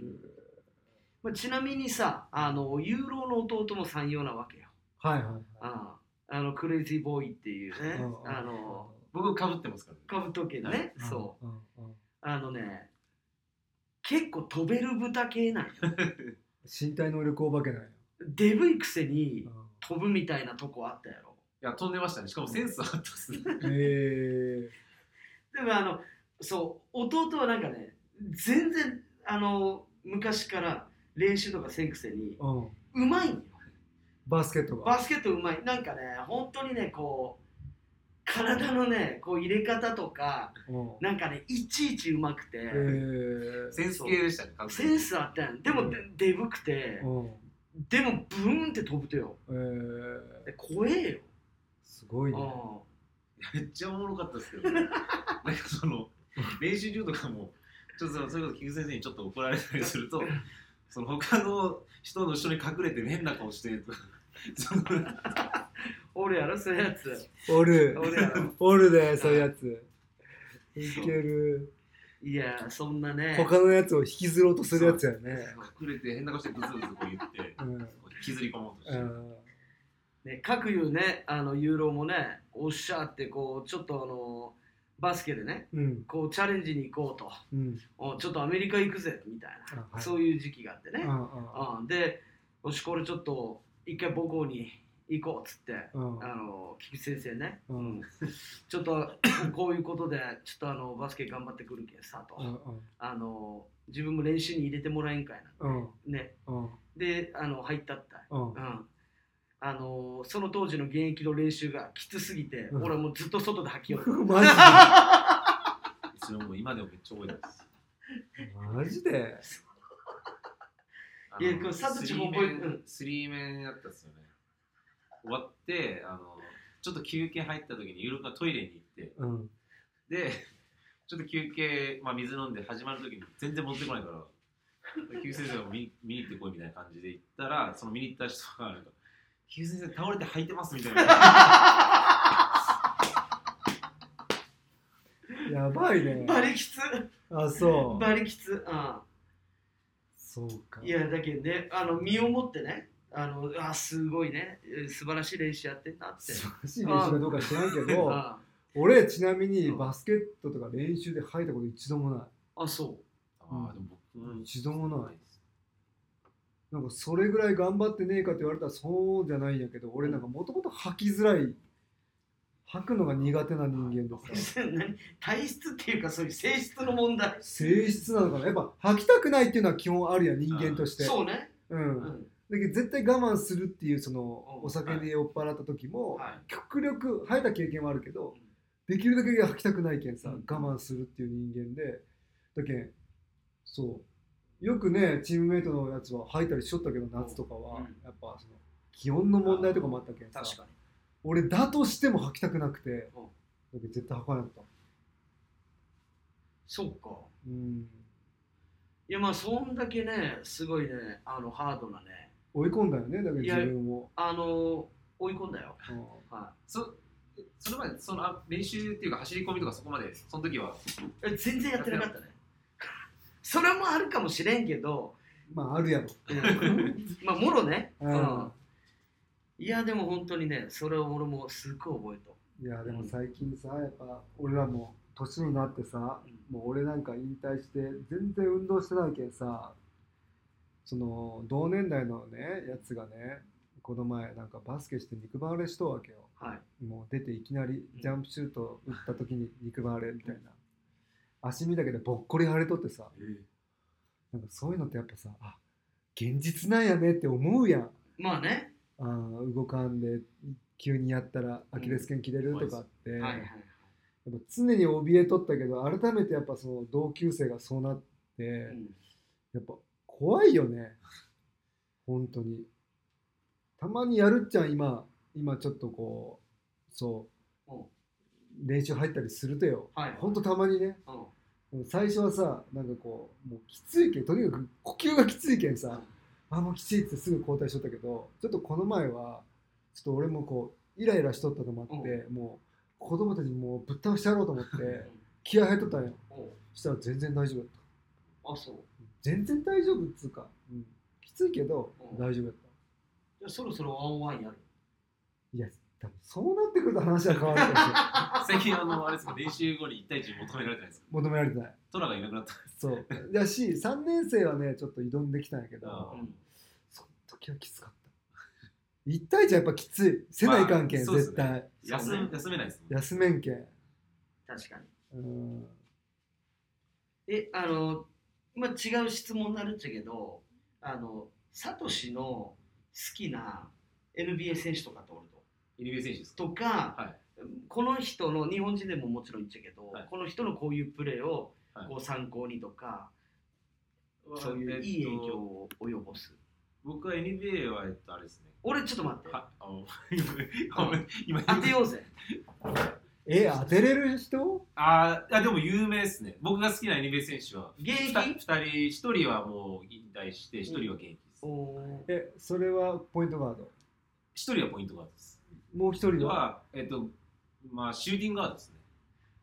まあ、ちなみにさあのユーロの弟も山陽なわけよ。はいはいはい。あああのクレイジーボーイっていうねうんあの僕かぶってますからね。かぶとけね、う。んそうあのね結構飛べる豚系なんよ。身体能力お化けなんや。デブいくせにうん。飛ぶみたいなとこあったやろ。いや、飛んでましたね。しかもセンスあったっすね。え。でもあのそう弟はなんかね全然あの昔から練習とかせんくせにーうまいんよ。バスケットが。バスケットうまい。なんかね本当にねこう体のねこう入れ方とかうん。なんかねいちいちうまくて、えー。センス系でしたね、完センスあったや。んでも、うん。でデブくて、うん。でもブーンって飛ぶとよ。え怖えよ、すごいね。うめっちゃおもろかったですけど、なんかその、練習中とかも、ちょっとそれこそ菊先生にちょっと怒られたりすると、その他の人の後ろに隠れて変な顔してとか、そのん、おるやろそういうやつ。おる。おるやろ。おるでそういうやつ。いける。いやそんなね。他のやつを引きずろうとするやつやね。隠れて変な顔してブツブツこう言って、うん。引きずり込もうとして。うん。ね、各いうねあのユーロもねおっしゃってこうちょっとあのバスケでねうん。こうチャレンジに行こうと。うん。おちょっとアメリカ行くぜみたいな、あはい。そういう時期があってね、あうん。でよしこれちょっと一回母校に行こうっつって、うん。あの菊池先生ね、ちょっと こういうことでちょっとあのバスケ頑張ってくるけんさと、うんあの自分も練習に入れてもらえんかいな、うん。ね。うん。であの入ったったうん。うんあのその当時の現役の練習がきつすぎて、うん。俺はもうずっと外で吐きよる マジそれ もう今でもめっちゃ覚えてます。でマジで？あいやこれサトチも覚えてうん。スリーメンやったっすよね。終わって、あの、ちょっと休憩入った時にユーロがトイレに行って、うん。で、ちょっと休憩、まあ、水飲んで始まる時に全然持ってこないから、救急先生が見見に行ってこいみたいな感じで行ったら、その見に行った人がなんか、救急先生倒れて吐いてますみたいな。やばいね。バリきつあそう。バリきつうん。そうか。いやだけどねあの身をもってねあのあすごいね。えー素晴らしい練習やってんなって。素晴らしい練習かどうか知らんけどあ俺ちなみにうん。バスケットとか練習で入ったこと一度もなあそああ、でも一度もないいなんかそれぐらい頑張ってねえかって言われたらそうじゃないんやけど俺なんかもともと吐きづらい吐くのが苦手な人間でさう何？体質っていうかそういう性質の問題。性質なのかな？やっぱ吐きたくないっていうのは基本あるやん人間として。そうね、ううん。んだけど絶対我慢するっていうそのうん。お酒で酔っ払った時もはい。極力吐いた経験はあるけどできるだけ吐きたくないけんさうん。我慢するっていう人間でだけんそうよくねチームメイトのやつは吐いたりしとったけど夏とかはうん。やっぱその気温の問題とかもあったけんさ確かに。俺だとしても吐きたくなくてうん。だけど絶対吐かなかった。そうか。うん。いやまあそんだけねすごいねあのハードなね。追い込んだよねだけどいや自分を。あの追い込んだよ、うん。はそそれまでそのあ練習っていうか走り込みとかそこまでその時は。え全然やってなかったねそれもあるかもしれんけど、まああるやろ。うん。まあもろね、ううん。ん、いやでも本当にねそれを俺もすっごい覚えいやでも最近さやっぱ俺らも年になってさた、もう俺なんか引退して全然運動してないけんさその同年代のねやつがねこの前なんかバスケして肉離れしとうわけよ。はい。もう出ていきなりジャンプシュート打った時に肉離れみたいな足見だけでぼっこり腫れとってさ。なんかそういうのってやっぱさあ現実なんやねって思うやん。まあね。あー動かんで急にやったらアキレス腱切れるとかって、やっぱ常に怯えとったけど改めてやっぱその同級生がそうなって、うん。やっぱ怖いよね。本当に。たまにやるっちゃん今今ちょっとこうそう。うん練習入ったりするとよ。はい本当たまにね。うん。最初はさなんかこうもうきついけんとにかく呼吸がきついけんさあもうきついってすぐ交代しとったけどちょっとこの前はちょっと俺もこうイライラしとったのもあって、もう子供たちにもうぶっ倒してやろうと思って気合入っとったんよ。したら全然大丈夫だった。あそう。全然大丈夫っつうか、うん、きついけどうん。大丈夫だった。じゃあそろそろワンワンやる。いや多分そうなってくると話は変わるかもしれない。最近あのあれですか練習後に1対1求められてないですか？求められてない。トラがいなくなったそう。だし3年生はねちょっと挑んできたんやけどあうん。その時はきつかった。1対1はやっぱきつい。せないかんけん、まあね。絶対。休休めないですもん休めんけん。確かに。うん。えあのまあ違う質問になるっちゃけどあのサトシの好きな NBA 選手とかっておると？NBA 選手ですかとか、はい。この人の日本人でももちろん言っちゃけど、はい。この人のこういうプレーをはい。こう参考にとか、そうえっといういい影響を及ぼす。僕は NBA はえっとあれですね。俺ちょっと待って。は今今当てようぜ。え当てれる人？あーあでも有名ですね。僕が好きな NBA 選手は現役？2人1人はもう引退して1人は現役です。えそれはポイントガード？1人はポイントガードですもう一人ははえっとまあシューティングガードですね。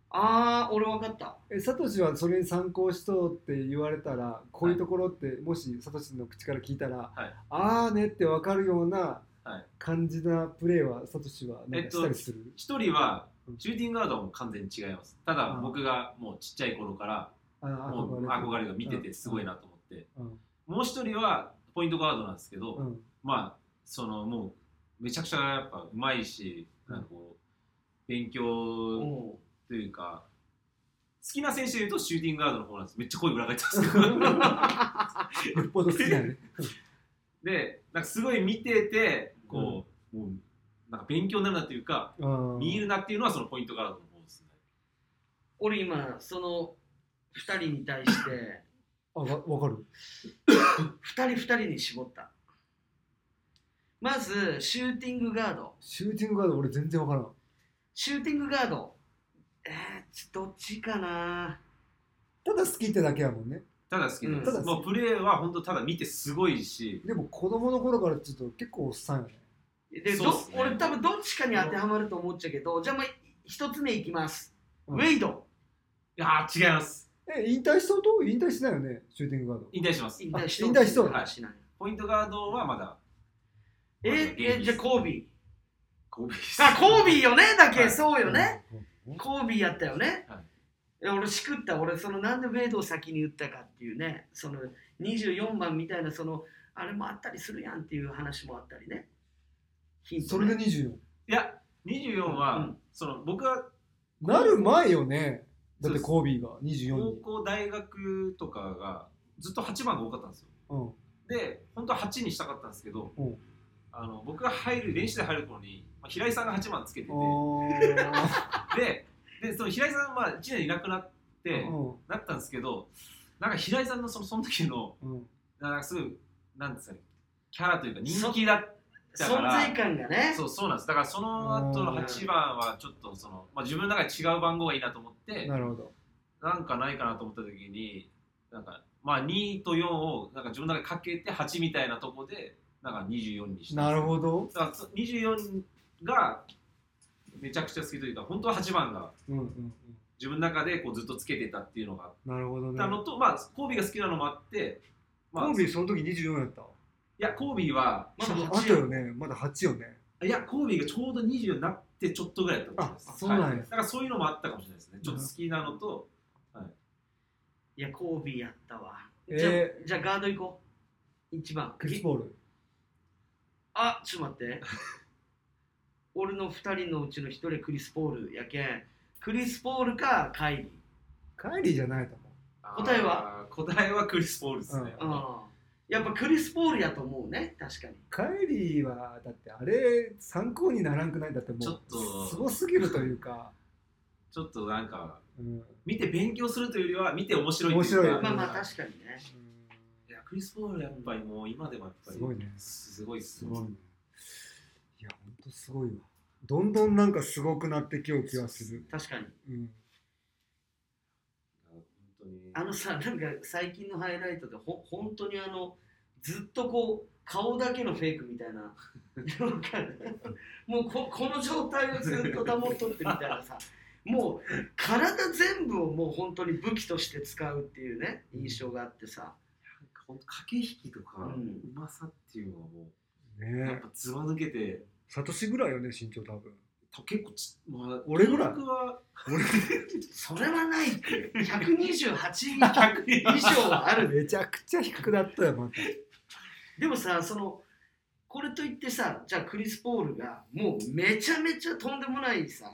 あー俺分かった。えサトシはそれに参考しとうって言われたらこういうところって、もしサトシの口から聞いたら、はい。ああねって分かるようなはい。感じなプレーはサトシはなんかしたりする、1人はうん。シューティングガードはもう完全に違います。ただ僕がもうちっちゃい頃からあもうて。憧れが見ててすごいなと思って。うん。もう1人はポイントガードなんですけど、うん。まあそのもうめちゃくちゃやっぱうまいしなん。かこう勉強おというか好きな選手でいうとシューティングガードの方なんです。めっちゃ声裏返ってますけど。よっぽど好きだね。でなんかすごい見ててこう、もうなんか勉強になるなっていうかうん見るなっていうのはそのポイントガードの方ですね。俺今その2人に対してあわ分かる。2人2人に絞ったまずシューティングガード。シューティングガード俺全然分からん。シューティングガード。えー、ちどっちかな。ただ好きってだけやもんね。ただ好きです、うん。ただ好き。もうプレーは本当ただ見てすごいし。でも子供の頃からちょっと結構おっさんよね。でどそうっすね。俺多分どっちかに当てはまると思っちゃうけどじゃあまあ一つ目いきます、うん。ウェイド。いやー違います。え引退したと？引退してないよねシューティングガード。引退します。引退しあ引退しとる。話なんやポイントガードはまだええじゃあコービー。コービーあコービーよね？だけ、はいそうよね、うんコービーやったよね、はい。いや俺しくった？俺そのなんでウェイドを先に言ったかっていうね。その24番みたいなそのあれもあったりするやんっていう話もあったりね。ヒントそねれで24いや。24は、うん。その僕はなる前よね。だってコービーが24高に。校大学とかがずっと8番が多かったんですよ。うん。で本当は8にしたかったんですけど、うんあの僕が入る練習で入る頃に、まあ、平井さんが8番つけてて。あででその平井さんは1年いなくなって、なったんですけどなんか平井さんのそのその時のうん。なんかすごいなんですかねキャラというか人気だったから。存在感がね。そうそうなんです。だからその後のうん。8番はちょっとその、まあ、自分の中で違う番号がいいなと思ってなるほど。なんかないかなと思った時になんかまあ2と4をなんか自分の中でかけて8みたいなとこでなんか24にしたなるほど。どだからそ24がめちゃくちゃ好きというか本当は8番がうんうんうん。自分の中でこうずっとつけてたっていうのがなるほどね。たのと、まあコービーが好きなのもあって、まあ、コービーその時24やった？いやコービーはまだあ8ったよね。まだ8よね。いやコービーがちょうど20になってちょっとぐらいだったかもしれないです。あそうなんや。はい。だからそういうのもあったかもしれないですね。ちょっと好きなのと、い。やコービーやったわ、えー。じゃあじゃあガード行こう。1番。クリス・ポールあちょっと待って。俺の2人のうちの1人クリス・ポールやけん。クリス・ポールかカイリー。カイリーじゃないと思答えは？答えはクリス・ポールですね、うん。やっぱクリス・ポールやと思うね確かに。カイリーはだってあれ参考にならんくない？だってもうちょっと。すごすぎるというか、ちょっとなんかうん、見て勉強するというよりは見て面白いっていうか。面白いまあまあ確かにね。いやクリス・ポールやっぱりもう今でもやっぱりすごいね。すごいっすすごいね。いや本当すごいわ。どんどんなんかすごくなってきよう気がする。確かに。うん。あのさなんか最近のハイライトでほ本当にあのずっとこう顔だけのフェイクみたいな。もうここの状態をずっと保っとってみたいなさ。もう体全部をもう本当に武器として使うっていうね印象があってさ、本当駆け引きとか、ううんまさっていうのはもうやっねぱずば抜けてサトシぐらいよね身長多分。た結構ち、まあ、俺ぐらい。俺それはないって。128以上はある。めちゃくちゃ低くなったよまた。でもさそのこれといってさじゃあクリス・ポールがもうめちゃめちゃとんでもないさ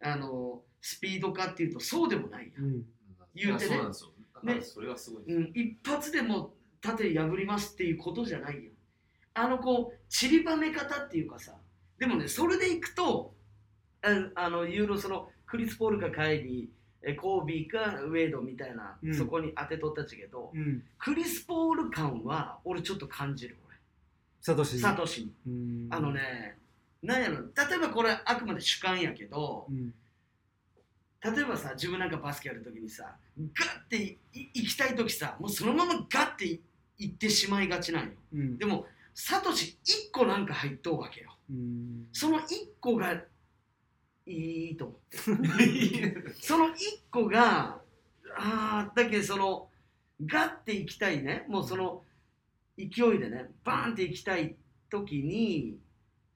あのスピードかっていうとそうでもないやん、うん。言うてね。あそれがすごいうん、一発でも縦破りますっていうことじゃないよ。あのこう散りばめ方っていうかさ。でもねそれでいくとああのユーロそのクリス・ポールかカイリーえコービーかウェイドみたいな、うん。そこに当てとったちけど、うん。クリス・ポール感は俺ちょっと感じるサトシ俺サトシに。うん。あのねなんやろ例えばこれあくまで主観やけどうん例えばさ自分なんかバスケやるときにさガッて行きたい時さもうそのままガッてい行ってしまいがちなんよ。うん。でもサトシ1個なんか入っとうわけよ。うん。その1個がいいと思って。その1個があーだけどそのガッて行きたいね。もうその勢いでねバーンって行きたい時に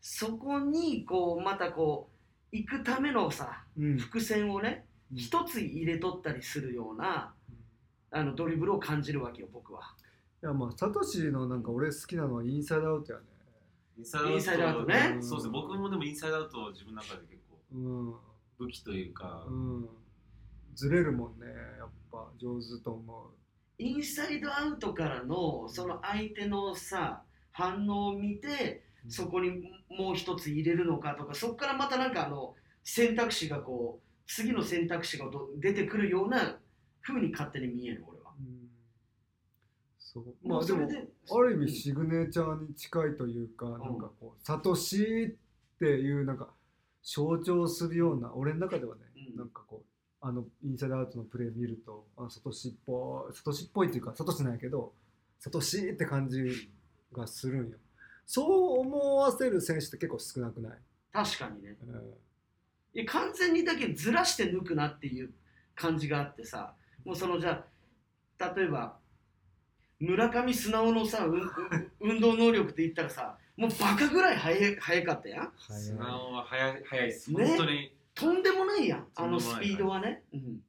そこにこうまたこう行くためのさうん。伏線をねうん。一つ入れとったりするようなあのドリブルを感じるわけよ僕は。いやまあサトシのなんか俺好きなのはインサイドアウトやね。インサイドアウト。ね。そうですね。僕もでもインサイドアウト自分の中で結構うん。武器というか、うん。ずれるもんねやっぱ上手と思う。インサイドアウトからのその相手のさ反応を見てそこにもう一つ入れるのかとかそこからまたなんかあの選択肢がこう次の選択肢がど出てくるような風に勝手に見える俺は。うん。そう。まあでもある意味シグネチャーに近いというか、なんかこうサトシっていうなんか象徴するような俺の中ではね、うん。なんかこうあのインサイドアウトのプレー見るとあサトシっぽいサトシっぽいっていうかサトシなんやけどサトシって感じがするんよそう思わせる選手って結構少なくない、確かにね。うん。いや完全にだけずらして抜くなっていう感じがあってさもうそのじゃあ例えば村上素直のさ、うん、うん運動能力って言ったらさもうバカぐらい速い速かったやん。素直は早い早いです、ね。本当に。とんでもないやんあのスピードはね、うん、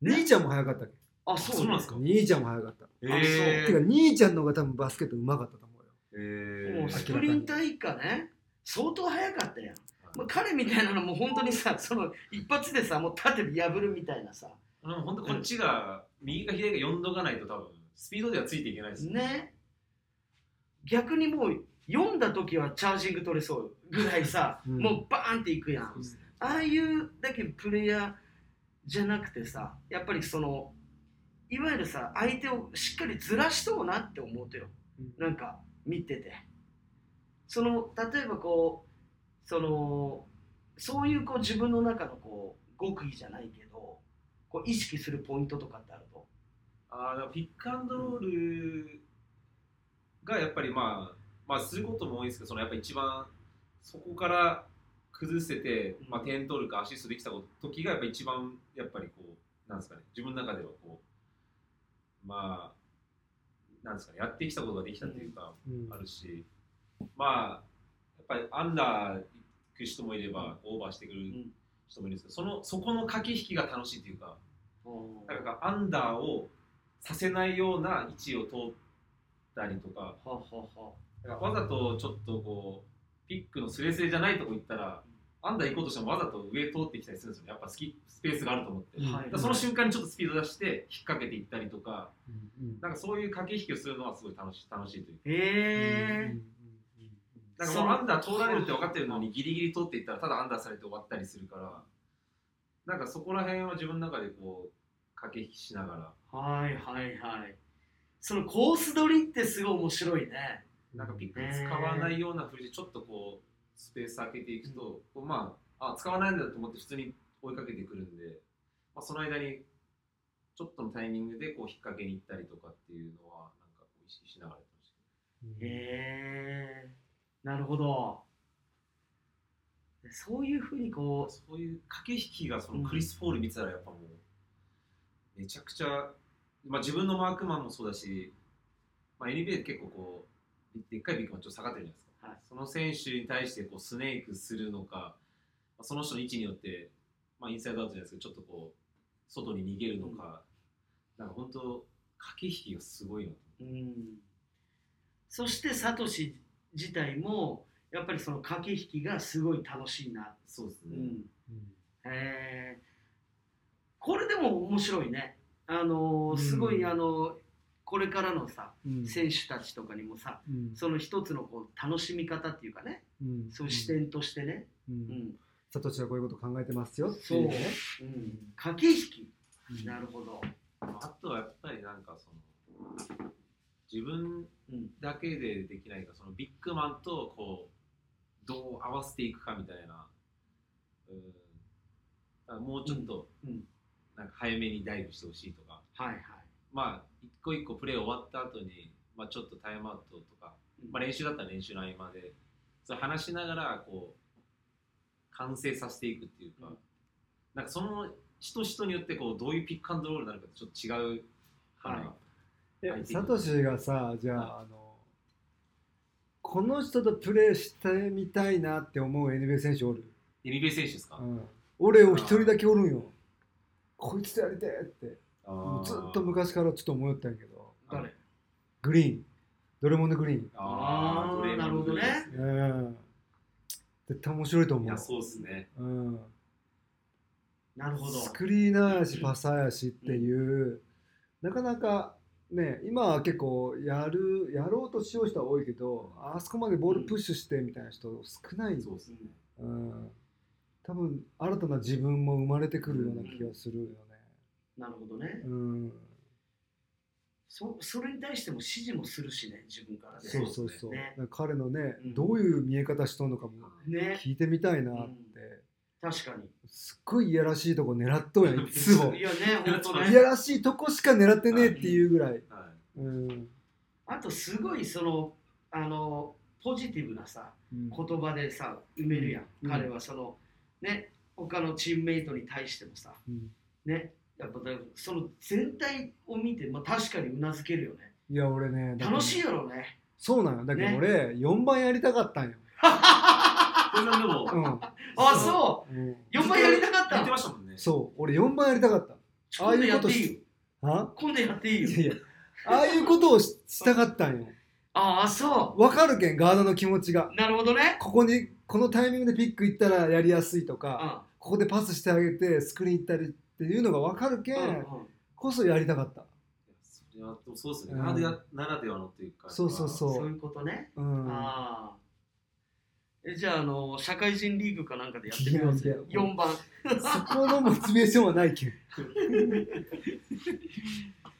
兄ちゃんも早かったっけ？あそう,、そうなんですか？兄ちゃんも早かった、えてか兄ちゃんの方が多分バスケット上手かったと思うよ。えもうスプリンター以下ね。相当速かったやん、まあ、彼みたいなのも本当にさその一発でさもう縦で破るみたいなさ。でも本当こっちが、右か左か4度がないと多分スピードではついていけないですねね。逆にもう読んだ時はチャージング取れそうぐらいさ、うん。もうバーンっていくやん。ね。ああいうだけプレイヤーじゃなくてさやっぱりそのいわゆるさ相手をしっかりずらしとうなって思うとよ、うん。なんか見ててその例えばこうそのそういうこう自分の中のこう極意じゃないけどこう意識するポイントとかってあると？あピックアンドロールがやっぱりまあ、まあ、することも多いですけどそのやっぱ一番そこから崩せて、まあ、点取るかアシストできた時がやっぱ一番やっぱりこうなんですかね自分の中ではこうまあなんですかねやってきたことができたっていうか、うん。あるしまあやっぱりアンダー行く人もいればオーバーしてくる人もいるんですけどそのそこの駆け引きが楽しいっていうかなんかアンダーをさせないような位置を通ったりとかはははだからわざとちょっとこうピックのスレスレじゃないとこ行ったらアンダー行こうとしてもわざと上通ってきたりするんですよね。やっぱスキスペースがあると思って、うんはいその瞬間にちょっとスピード出して引っ掛けていったりとかうんうん。なんかそういう駆け引きをするのはすごい楽し楽しいというか。へえなんかもう。アンダー通られるって分かってるのにギリギリ通っていったらただアンダーされて終わったりするから。なんかそこら辺は自分の中でこう駆け引きしながら。はいはいはい。そのコース取りってすごい面白いね。なんかピック使わないような風にちょっとこうスペース開けていくと、こうまああ使わないんだと思って普通に追いかけてくるんで、まあ、その間にちょっとのタイミングでこう引っ掛けに行ったりとかっていうのはなんかこう意識しながらやってました。へえなるほど。そういうふうにこそういう駆け引きがそのクリス・ポール見てたらやっぱもうめちゃくちゃ、まあ、自分のマークマンもそうだし、まあ、NBA 結構こうでっかいビッグマンちょっと下がってるじゃないですか、はい。その選手に対してこうスネークするのか、まあその人の位置によって、まあ、インサイドアウトじゃないですけどちょっとこう外に逃げるのか、なんか本当駆け引きがすごいなとう、うん、そしてサトシ自体もやっぱりその駆け引きがすごい楽しいな、そうですね、うん、へえこれでも面白いね。あのーすごい、うんあのこれからのさうん。選手たちとかにもさうん。その一つのこう楽しみ方っていうかね。うん。そういう視点としてね、ううん。んサトシはこういうこと考えてますよってそ、いうう。ねうん、駆け引き。うん。なるほど、あとはやっぱりなんかその自分うんだけでできないかそのビッグマンとこうどう合わせていくかみたいな、うん、もうちょっとなんか早めにダイブしてほしいとか、はいはい、まあ一個一個プレー終わった後にまあちょっとタイムアウトとか、まあ、練習だったら練習の合間で。それ話しながらこう完成させていくっていうか、うん。なんかその人人によってこうどういうピックアンドロールになるかってちょっと違うから、はい。えサトシがさじゃあ,、あのこの人とプレーしてみたいなって思う NBA 選手おる、NBA 選手ですか、うん、俺を一人だけおるんよ。こいつとやりてえって。ずっと昔からちょっと思ったんやけど。誰？グリーン。ドレモンド・グリーン。あーあなるほどね。絶対面白いと思う。いやそうですね。うん、なるほど。スクリーナーやしパサーやしっていう、なかなかね今は結構やるやろうとしよう人は多いけどあそこまでボールプッシュしてみたいな人少ない、そうですね。うん、多分新たな自分も生まれてくるような気がするよね。なるほどね。うん、そそれに対しても指示もするしね自分からね。そうそうそう。ね。彼のね、うん。どういう見え方しとんのかもね。聞いてみたいな。って、確かに。すっごいいやらしいとこ狙っとんやん いつも。い。やね本当ね。いやらしいとこしか狙ってねえっていうぐらい。はいうん。あとすごいそのあのポジティブなさうん。言葉でさ埋めるやん、うん。彼はそのね他のチームメイトに対してもさうん。ねやっぱだその全体を見て、まあ、確かにうなずけるよね。いや俺ね楽しいやろうね。そうなのだけどね。俺4番やりたかったんよ、これさんでも。うん。あそう。うん、4番やりたかった言ってのましたもんね。そう。俺4番やりたかった今度やっていいよ。あ今度やっていいよ。いやいや。ああいうことをししたかったんよ。ああそわかるけんガードの気持ちが。うなるほどね。ここにこのタイミングでピックいったらやりやすいとうかん。ここでパスしてあげてスクリーン行ったりっていうのがわかるけうんん。こそやりたかった。それはそうですね、うんならではならではのっていうかそうそうそう。そういうことね。うん。ああえじゃああの社会人リーグかなんかでやってみますよいやいや4番。そこのモチベーションはないけん。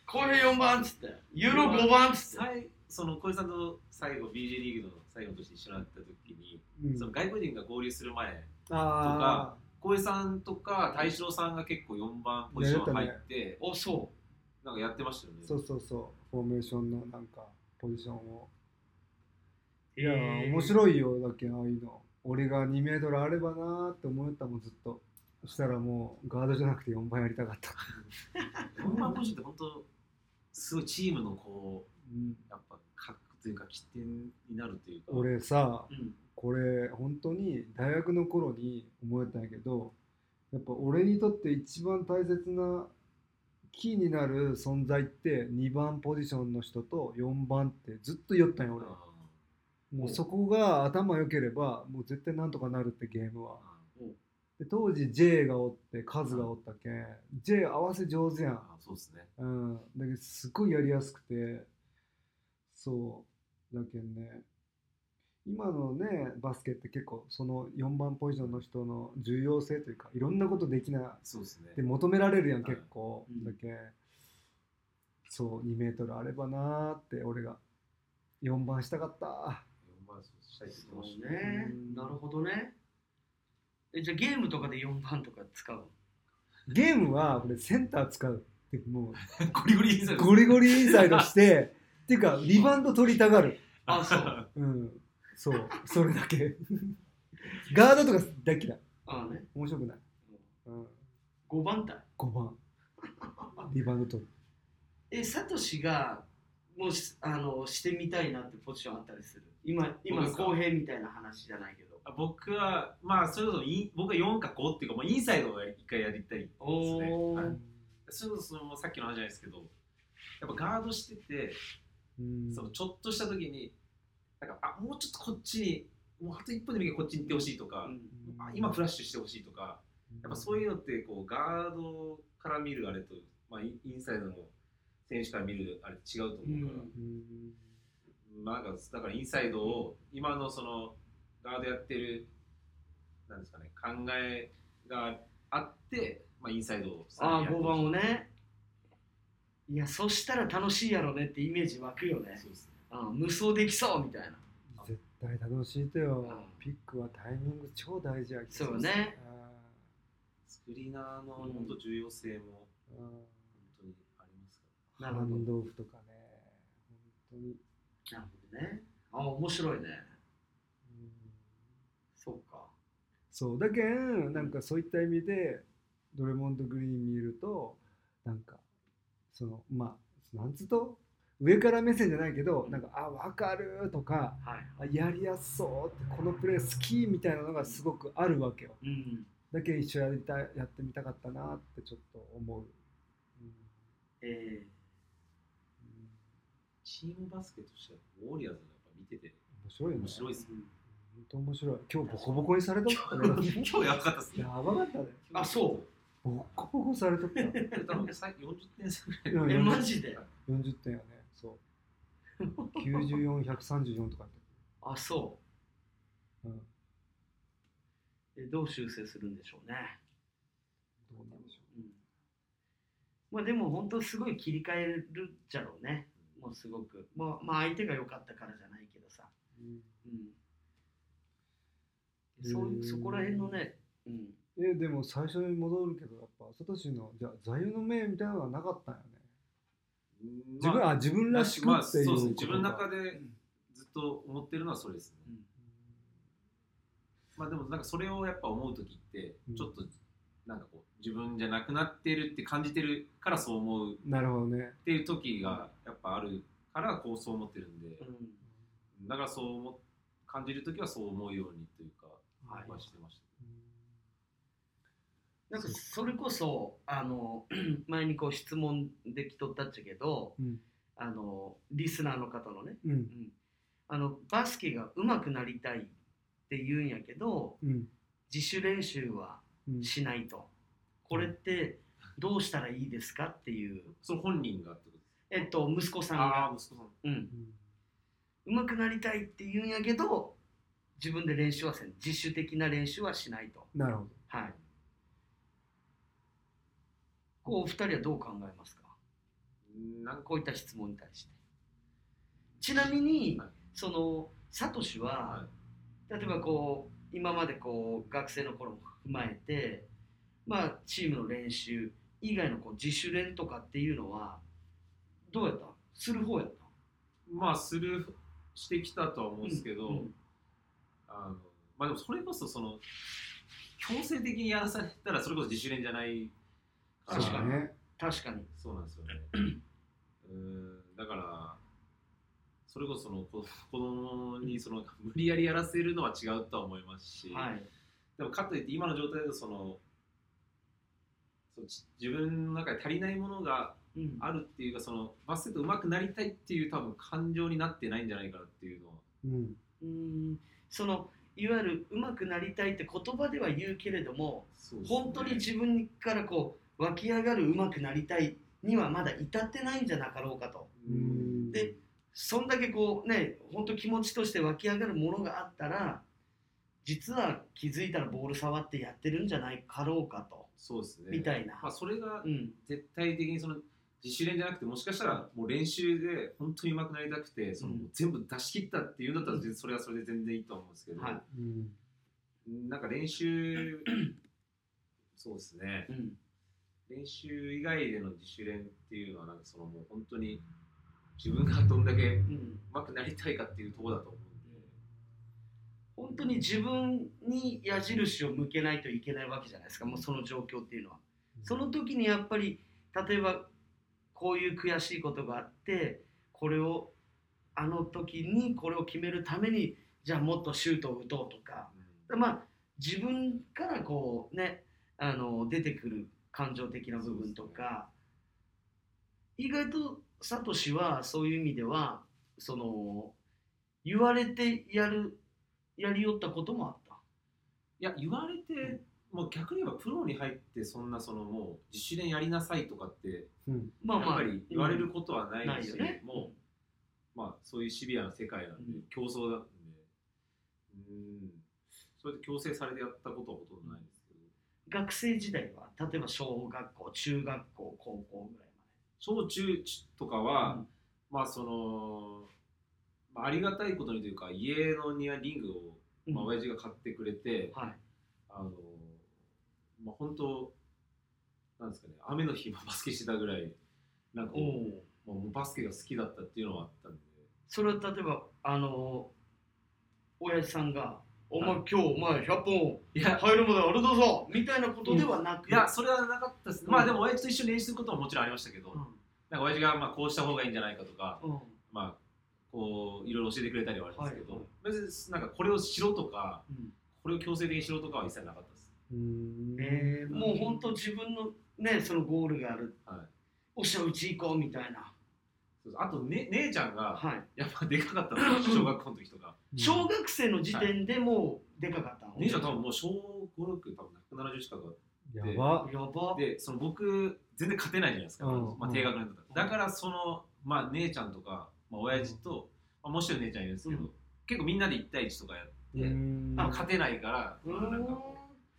これ4番っつって。ユーロ5番っつって。最その小井さんと最後 BJ リーグの最後の年一緒になった時に、うん。その外国人が合流する前あ小井さんとか大志郎さんが結構4番ポジション入って、おそなんかやってましたよね。あそうそうそう。フォーメーションのなんかポジションを。ういやー。面白いよだけああいうの。俺が2メートルあればなーって思ったもんずっと。そしたらもうガードじゃなくて4番やりたかった、4番ポジションって本当すごいチームのこううん、やっぱ核というか起点になるというか俺さうんこれ本当に大学の頃に思えた。んやけどやっぱ俺にとって一番大切なキーになる存在って2番ポジションの人と4番ってずっと言った。んよ俺あもうそこが頭良ければもう絶対なんとかなるってゲームは。ーで当時 J がおってカズがおったけん J 合わせ上手やん。あーそうですね。うん。だけどすごいやりやすくてそう。だけんね今のねバスケって結構その4番ポジションの人の重要性というかいろんなことできなそうですね。って求められるやんはい。結構、うん。だけんそう2メートルあればなーって俺が4番したかった4番したいって言ってましたね。なるほどね。えじゃあゲームとかで4番とか使うゲームは俺センター使うってもう ゴリゴリインサイド。ゴリゴリインサイドして っていうかリバウンド取りたがる。あそう。うん。そう。それだけ。ガードとか大嫌い。ああね。面白くない、うん、5番隊5番。リバウンド取る。えサトシがもあのしてみたいなってポジションあったりする？今今公平みたいな話じゃないけど。あ僕は、まあ、それこそイン僕は4か5っていうか、もうインサイドを一回やりたいですね。それこそさっきの話じゃないですけど、やっぱガードしてて、うん。そのちょっとした時に、なんかあもうちょっとこっちに、もうあと1分でもいいからこっちに行ってほしいとか、うん。あ今フラッシュしてほしいとか、やっぱそういうのってこうガードから見るあれと、まあ、インインサイドの選手から見るあれ違うと思うから、うんまあ、なん。かだからインサイドを今のそのガードやってるなんですかね考えがあって、まあ、インサイドをああやってほしい5番をね。いやそしたら楽しいやろねってイメージ湧くよね。そうですね。うん無双できそうみたいな。絶対楽しいとよ。うん。ピックはタイミング超大事やけどそうね。あスクリーナーのうん本当重要性も。ーうんなるほど。ハンドオフとかね。本当に、なるほどね。あ面白いね。うん。そうか。そう。だけんなんかそういった意味でドレモンド・グリーン見るとなんかそのまあなんつうと上から目線じゃないけどなんかあ分かるとかはいあやりやすそうってこのプレー好きみたいなのがすごくあるわけよ。うん。だけど一緒やりたいやってみたかったなってちょっと思う、うん。えチームバスケとしてはウォリアーズがやっぱ見てて面白いよね。ー面白いですね。本当面白い。今日ボコボコにされとったね 今日やばかったですね。やばかったね。あそう。ボコボコされとった多分さ40点差ぐらい。うん。えマジで？40点やね。そう。94134とかってあそう。ん。うえどう修正するんでしょうね。どうなんでしょう。ん。まあでも本当すごい切り替えるじゃろうねもうすごくまあまあ相手が良かったからじゃないけどさ。う、うん。うん。そうそこら辺のね、うん、えでも最初に戻るけどやっぱサトシのじゃあ座右の銘みたいなのはなかったんよね。自分、まああ、自分らしくまあっていうそうですねこと自分の中かでずっと思ってるのはそれですね、まあでもなんかそれをやっぱ思う時ってうん。ちょっとなんかこう自分じゃなくなってるって感じてるからそう思う。っなるほどね。ていう時がやっぱあるからこうそう思ってるんで。うん。だからそう思感じる時はそう思うようにというかはい。はしてましたなんかそれこそあの 前にこう質問できとったっちゃけどうん。あのリスナーの方のね、うん。うん、あのバスケが上手くなりたいって言うんやけどうん。自主練習はうんしないと。これってどうしたらいいですかっていう、その本人がってこと？ですえっと、息子さんあが。あ、息子さん。うん、上手くなりたいって言うんやけど自分で練習はせん。自主的な練習はしないと。なるほど。はい。こうお二人はどう考えますか？なんか。こういった質問に対して。ちなみに、はい。そのサトシは、は例えばこう今までこう学生の頃も踏まえてまあチームの練習以外のこう自主練とかっていうのはどうやった？する方やった？まあするしてきたとは思うんですけど、うんあのまあでもそれこそその強制的にやらされたらそれこそ自主練じゃないら。確かに。ね確かに。そうなんですよね。うーんだからそれこそその子子供にその無理やりやらせるのは違うとは思いますし、はいでもかといって今の状態だとそのそのち自分の中で足りないものがうん。あるっていうかそのバスケット上手くなりたいっていう多分感情になってないんじゃないかなっていうのは。うん。うん。そのいわゆる上手くなりたいって言葉では言うけれどもね。本当に自分からこう湧き上がる上手くなりたいにはまだ至ってないんじゃなかろうかと。うん。でそんだけこうね本当気持ちとして湧き上がるものがあったら実は気づいたらボール触ってやってるんじゃないかろうかと。そうですね。みたいな、まあ、それがうん。絶対的にその自主練じゃなくてもしかしたらもう練習で本当に上手くなりたくてその、うん。全部出し切ったっていうんだったらそれはそれで全然いいと思うんですけど、はい。うん。なんか練習 そうですね。うん。練習以外での自主練っていうのはなんかそのもう本当に自分がどんだけうん。上手くなりたいかっていうところだと思う本当に自分に矢印を向けないといけないわけじゃないですか。もうその状況っていうのは。その時にやっぱり例えばこういう悔しいことがあってこれをあの時にこれを決めるためにじゃあもっとシュートを打とうとか。まあ自分からこうねあの出てくる感情的な部分とか、意外とサトシはそういう意味ではその言われてやるやりよったこともあった。いや言われてもう逆に言えばプロに入ってそんなそのもう自主練やりなさいとかってうん。まあまあ。やっぱり言われることはないし、ないよね。もうまあそういうシビアな世界なんで、うん。競争なんで。うん。それで強制されてやったことはほとんどないんですけど。学生時代は例えば小学校中学校高校ぐらい小中とかまは、で。まあその、まあ、ありがたいことにというか家の庭リングを、うん。まあ、親父が買ってくれて、はい。あのまあ本当なんですかね雨の日もバスケしてたぐらいなんかおこお。うもうバスケが好きだったっていうのはあったんで。それは例えばあの親父さんが「お前はい。今日お前100本入るまであれだぞ」みたいなことではなく、いやそれはなかったです、うん。まあでも親父と一緒に練習することももちろんありましたけど、うん。なんか親父がまあこうした方がいいんじゃないかとかうん。まあこういろいろ教えてくれたりはあるんですけど、はい。別になんかこれをしろとかうん。これを強制的にしろとかは一切なかったです。うん。えー。もう本当自分のねそのゴールがある、はい。おっしゃうち行こうみたいな、そうあと、ね、姉ちゃんがはい、やっぱでかかったんですよ小学校の時とか。小学生の時点でもうでかかった。の、姉ちゃん多分もう小56多分170近くやば。やば。でその僕全然勝てないじゃないですか、うん。まあ、低学年だったら。だからその、まあ、姉ちゃんとか、まあ、親父と、まあ、もう一人姉ちゃんいるんですけど、うん。結構みんなで1対1とかやって、勝てないから、うまあ、なんかん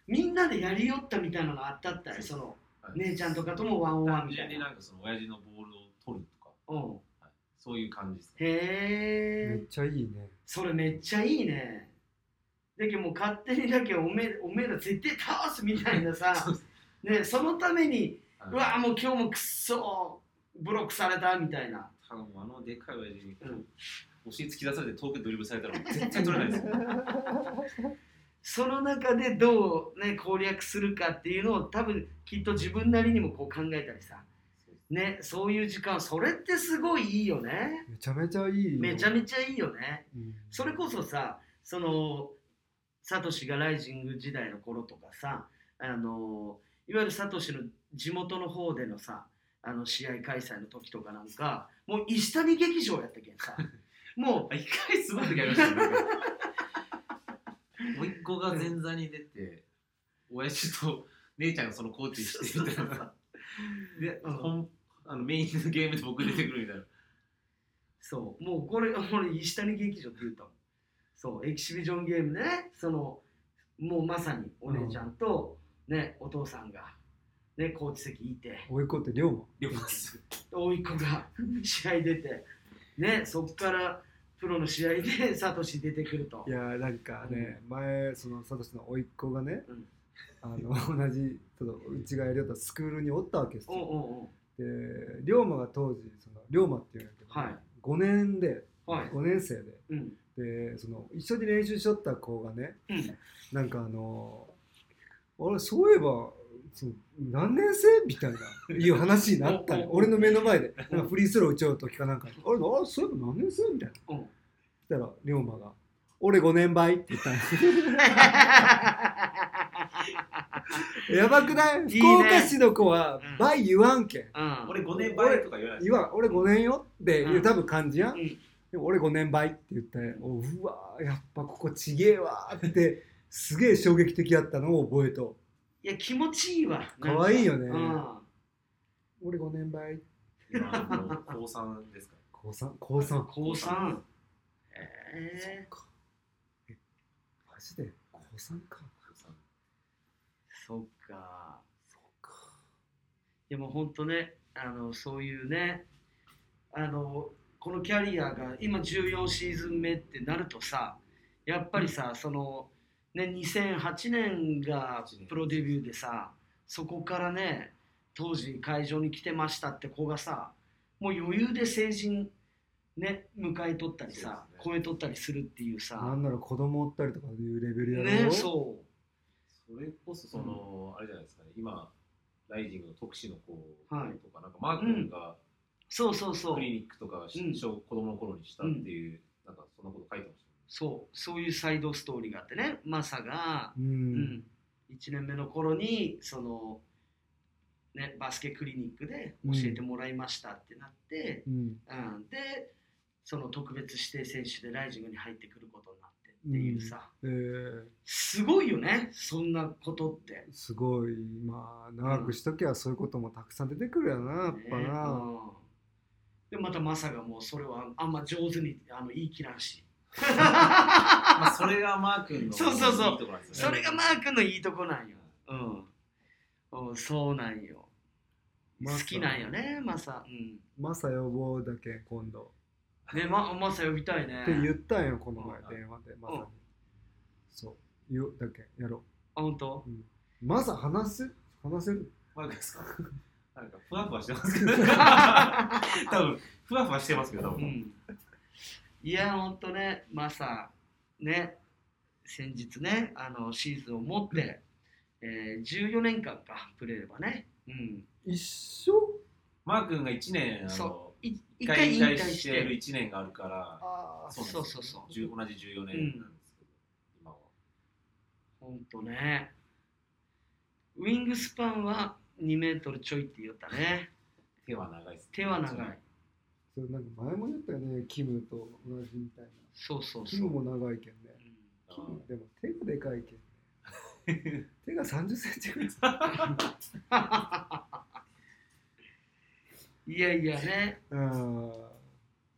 みんなでやりよったみたいなのがあったったよそのはい姉ちゃんとかともワンオンワン単みたいな。純になんかその親父のボールを取るとか、うんはい、そういう感じですね。へえ。めっちゃいいね。それめっちゃいいね。だけどもう勝手にだけどおめおめえら絶対倒すみたいなさ そうですねそのためにはい。うわもう今日もくっそブロックされたみたいな、多分あのでっかい親父にうん、お尻突き出されて遠くでドリブルされたら絶対取れないですよ。その中でどう、ね、攻略するかっていうのを多分きっと自分なりにもこう考えたりさ、ね、そういう時間それってすごいいいよね。めちゃめちゃいいよ。めちゃめちゃいいよね。うん。それこそさそのサトシがライジング時代の頃とかさあのいわゆるサトシの地元の方でのさあの試合開催の時とかなんかもう石谷劇場やったけんさ。もあ一回すごい時ありましたねなんか。甥っ子が前座に出て親父と姉ちゃんがそのコーうチしてみたいな。で、うん。本あのメインのゲームで僕出てくるみたいな。そう。もうこれ俺石谷劇場って言ったもん。そうエキシビジョンゲームね。そのもうまさにお姉ちゃんと、ねお父さんがねコーチ席いて。追い込って龍馬。両方です。甥っ子が 試合出て。ねそっからプロの試合で サトシ出てくると。いやーなんかね、前そのサトシの甥っ子がね、うん。あの同じそのうちがやりよったスクールにおったわけですおうよ。おう。で龍馬が当時その龍馬っていうんだけど、はい。5年でおうはい。5年生で。うん。でその一緒に練習しとった子がねうん。なんかあのあれそういえばその何年生みたいないう話になったの？俺の目の前で。なんかフリースロー打ちよう時かなんか。あれあれそういえば何年生みたいな。うん。そしたら龍馬が「俺5年倍」って言ったの。やばくない？いいね。福岡市の子はうん。倍言わんけん。うん。俺5年倍とか言わない。です言わん俺5年よっていううん。多分感じやん、うん。でも俺5年倍って言っておうわやっぱここちげえわーってすげえ衝撃的やったのを覚えといや気持ちいいわ。かわいいよね。うん。俺5年倍。今もう高3ですか？高3高3高三。えそっか。えマジで？高3か。高そっか。そうか。でも本当ねあのそういうねあのこのキャリアが今14シーズン目ってなるとさやっぱりさ、そのね2008年がプロデビューでさそこからね当時会場に来てましたって子がさもう余裕で成人ね迎え取ったりさ、ね。超え取ったりするっていうさ。なんなら子供おったりとかいうレベルやろ？ねそそれこそその、あれじゃないですかね今ライジングの特使の子はいとか、なんかマー君がうそうそうそう。クリニックとかしうん。小子供の頃にしたっていう、なんかそんなこと書いてましたそうそういうサイドストーリーがあってね。マサがううん。ん、1年目の頃にその、ね、バスケクリニックで教えてもらいましたってなって、うん。うん。でその特別指定選手でライジングに入ってくることになってっていうさ、え。ー、すごいよねそんなことって。すごい。まあ長くしときゃそういうこともたくさん出てくるやなやっぱねな、うん。でまたマサがもうそれはあんま上手にあの言い切らんしまあそれがマー君のそうそうそう。いいところなんですよね。それがマー君のいいとこなんよ。うん、うんそうなんよ。好きなんよね、マサ。うん。マサ呼ぼうだけ今度。ね、ま、マサ呼びたいね。って言ったんよこの前うん。電話でマサに。うんそう。言うだけやろあ、本当？う、うん、マサ話す？話せる？マー君ですか？なんか ふわふわしてますけど。多分ふわふわしてますけど多分、うん。いや、ほんとね、マサ、ね、先日ね、あの、シーズンを持って、えー、14年間か、プレーればね。うん。一緒？マー君が1年あのそい一一回引退ししててる、1年があるからあそうそうそうそう10同じ14年なんですけど、今はほんとね。ウィングスパンは2メートルちょいって言ったね。手は長いです、手は長い。そうなんか前も言ったよねキムと同じみたいな。そうそうそう。キムも長いけんね。うん。キムでも手がでかいけんね。手が30センチぐらい。いやいやね。あ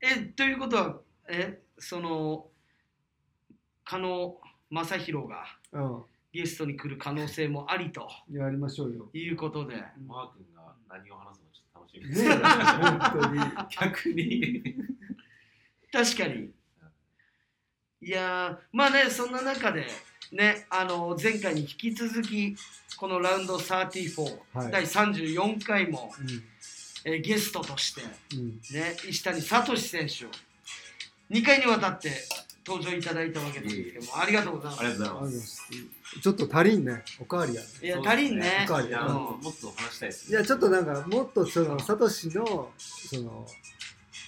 え、ということは、え、その、加納正宏があうん。ゲストに来る可能性もありと。やりましょうよ。いうことで、マー君が何を話す楽しみねです、え本当に。逆に。確かに。いやーまあね、そんな中で、ね、あの前回に引き続き、このラウンド34、はい。第34回も、うえーゲストとして、んうん。ね、石谷聡選手を2回にわたって登場いただいたわけなんですけども、ありがとうございます。ありがとうございまます。すちょっと足りんね。おかわりやね。いや、足りんね。おかわりいや、うんもっと話したいですいやちょっとなんかもっとそのサトシのその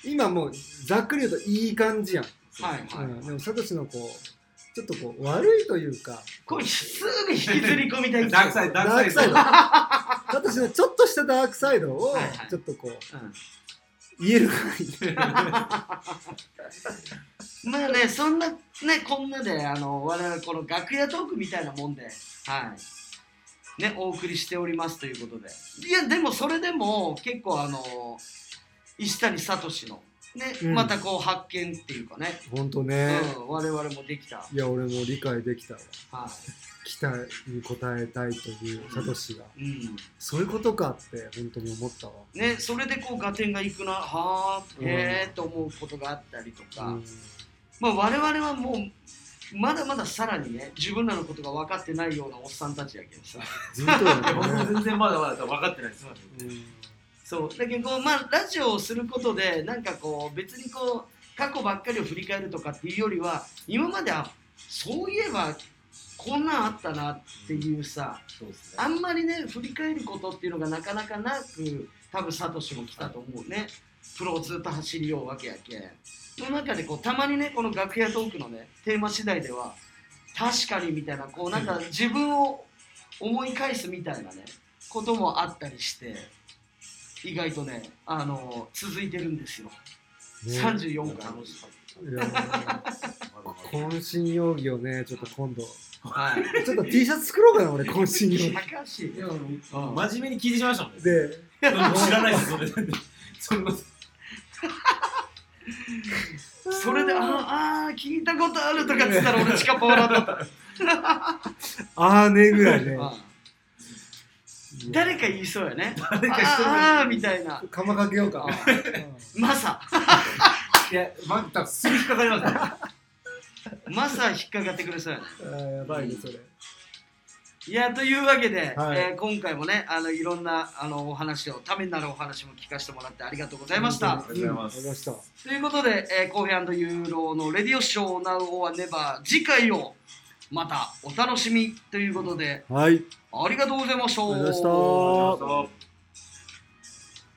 今もうざっくり言うといい感じやん、はいはい。うん、でもサトシのこうちょっとこう悪いというかこれすぐ引きずり込みたいんですよ。ダークサイド。ダークサイド。サトシのちょっとしたダークサイドをはいはい。ちょっとこううん。言える範 まあね、そんなね、こんなで、あの、我々この楽屋トークみたいなもんで、はい。ね、お送りしておりますということで。いや、でもそれでも結構あの、石谷聡の、ね、うんまたこう発見っていうかね、囲本当ね、うん、我々もできた。いや俺も理解できたわは期待に応えたいというサトシがい。うん。そういうことかって本当に思ったわ、ね、それでこう合点がいくな、はあ、へえと思うことがあったりとか、うんまあ我々はもう、まだまださらにね、自分らのことが分かってないようなおっさんたちやけどさ。僕もね、全然まだまだ分かってないですうんそう。だけどまあ、ラジオをすることでなんかこう別にこう過去ばっかりを振り返るとかっていうよりは今まではそういえばこんなんあったなっていうさそうですね。あんまりね振り返ることっていうのがなかなかなく多分サトシも来たと思うねプロをずっと走りようわけやけん。の中でこうたまにねこの楽屋トークのねテーマ次第では確かにみたいなこうなんか自分を思い返すみたいなねこともあったりして意外とねあの続いてるんですよ、ね。34回渾身容疑をねちょっと今度はい。ちょっと T シャツ作ろうかな俺渾身容疑真面目に聞いてしまいましたもんね。で。知らないですそれそんなそれでああー聞いたことあるとかっつったら俺近っぱ笑った。あーねぐらいね。あ誰か言いそうやね。誰か一人ああーみたいな。釜かけようか。あマサ。いや、またすぐ引っかかりますから。マサ引っかかってくれそうやね。うんあーやばいねそれいやというわけで、はい。えー今回もねあのいろんなあのお話をためになるお話も聞かせてもらってありがとうございました。ありがとうございうございました。ということで、えー、コーヒーユーロのレディオショー Now or Never 次回をまたお楽しみということではい。ありがとうございました